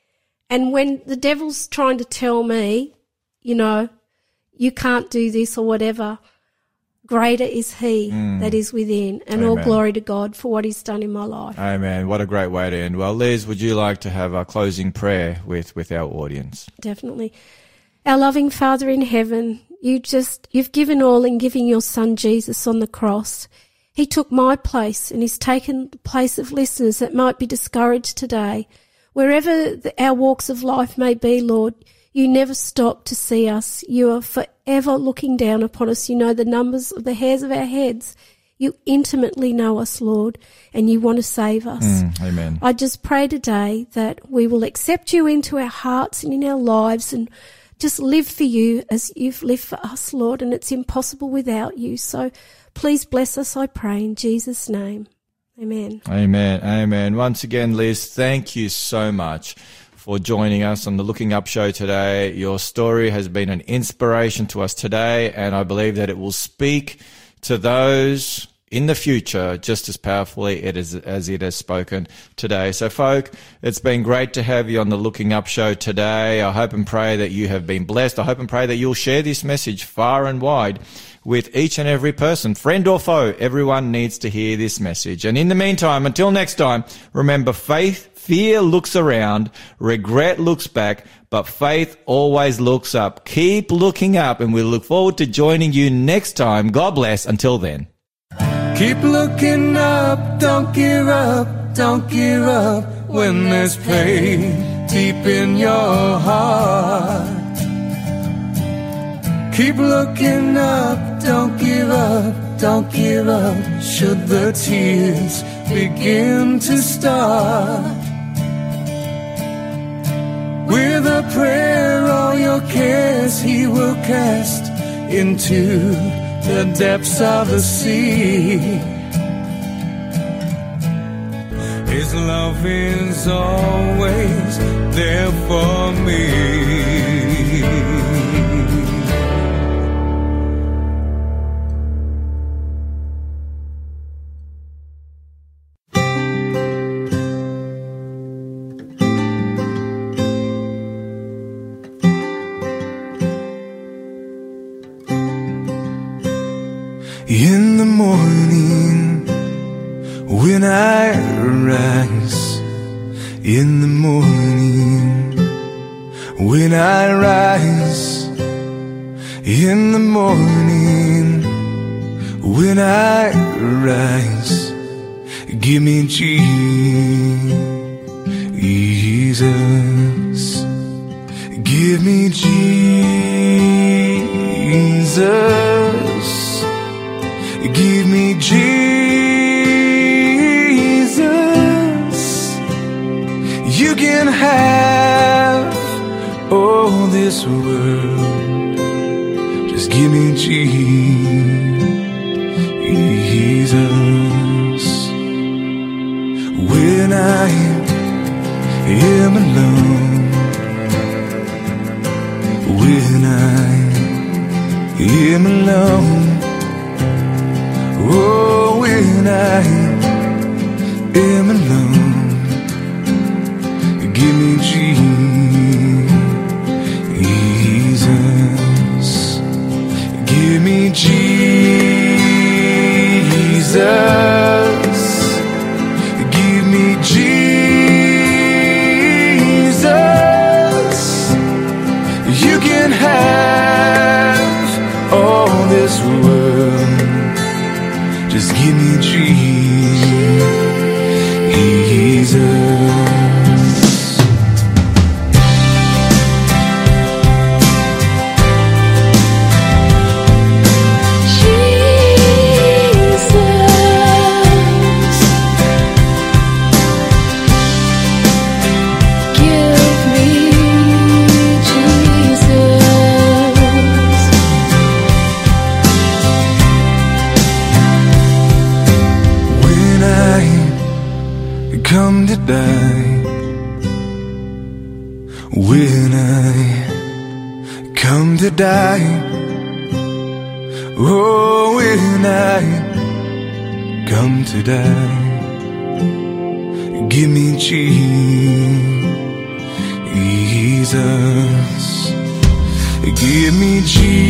And when the devil's trying to tell me, you know, you can't do this or whatever. Greater is He that is within, and all Mm. Glory to God for what He's done in my life. Amen. What a great way to end. Well, Liz, would you like to have a closing prayer with, with our audience? definitely. Our loving Father in heaven, you just, you've given all in giving your son Jesus on the cross. He took my place and he's taken the place of listeners that might be discouraged today. Wherever the, our walks of life may be, Lord, you never stop to see us. You are forever looking down upon us. You know the numbers of the hairs of our heads. You intimately know us, Lord, and you want to save us. Mm, amen. I just pray today that we will accept you into our hearts and in our lives and just live for you as you've lived for us, Lord, and it's impossible without you. So please bless us, I pray, in Jesus' name. Amen. Amen. Amen. Once again, Liz, thank you so much for joining us on the Looking Up show today. Your story has been an inspiration to us today, and I believe that it will speak to those in the future just as powerfully it is, as it has spoken today. So, folk, it's been great to have you on the Looking Up show today. I hope and pray that you have been blessed. I hope and pray that you'll share this message far and wide with each and every person, friend or foe. Everyone needs to hear this message. And in the meantime, until next time, remember faith, fear looks around, regret looks back, but faith always looks up. Keep looking up and we look forward to joining you next time. God bless. Until then. Keep looking up, don't give up, don't give up when there's pain deep in your heart. Keep looking up, don't give up, don't give up should the tears begin to start. With a prayer, all your cares he will cast into the depths of the sea. His love is always there for me. In the morning, when I rise, give me Jesus, give me Jesus. Give me Jesus. You can have all this world. Me Jesus. When I am alone, when I am alone. Oh, when I come to die, oh, when I come to die, give me Jesus, Give me Jesus.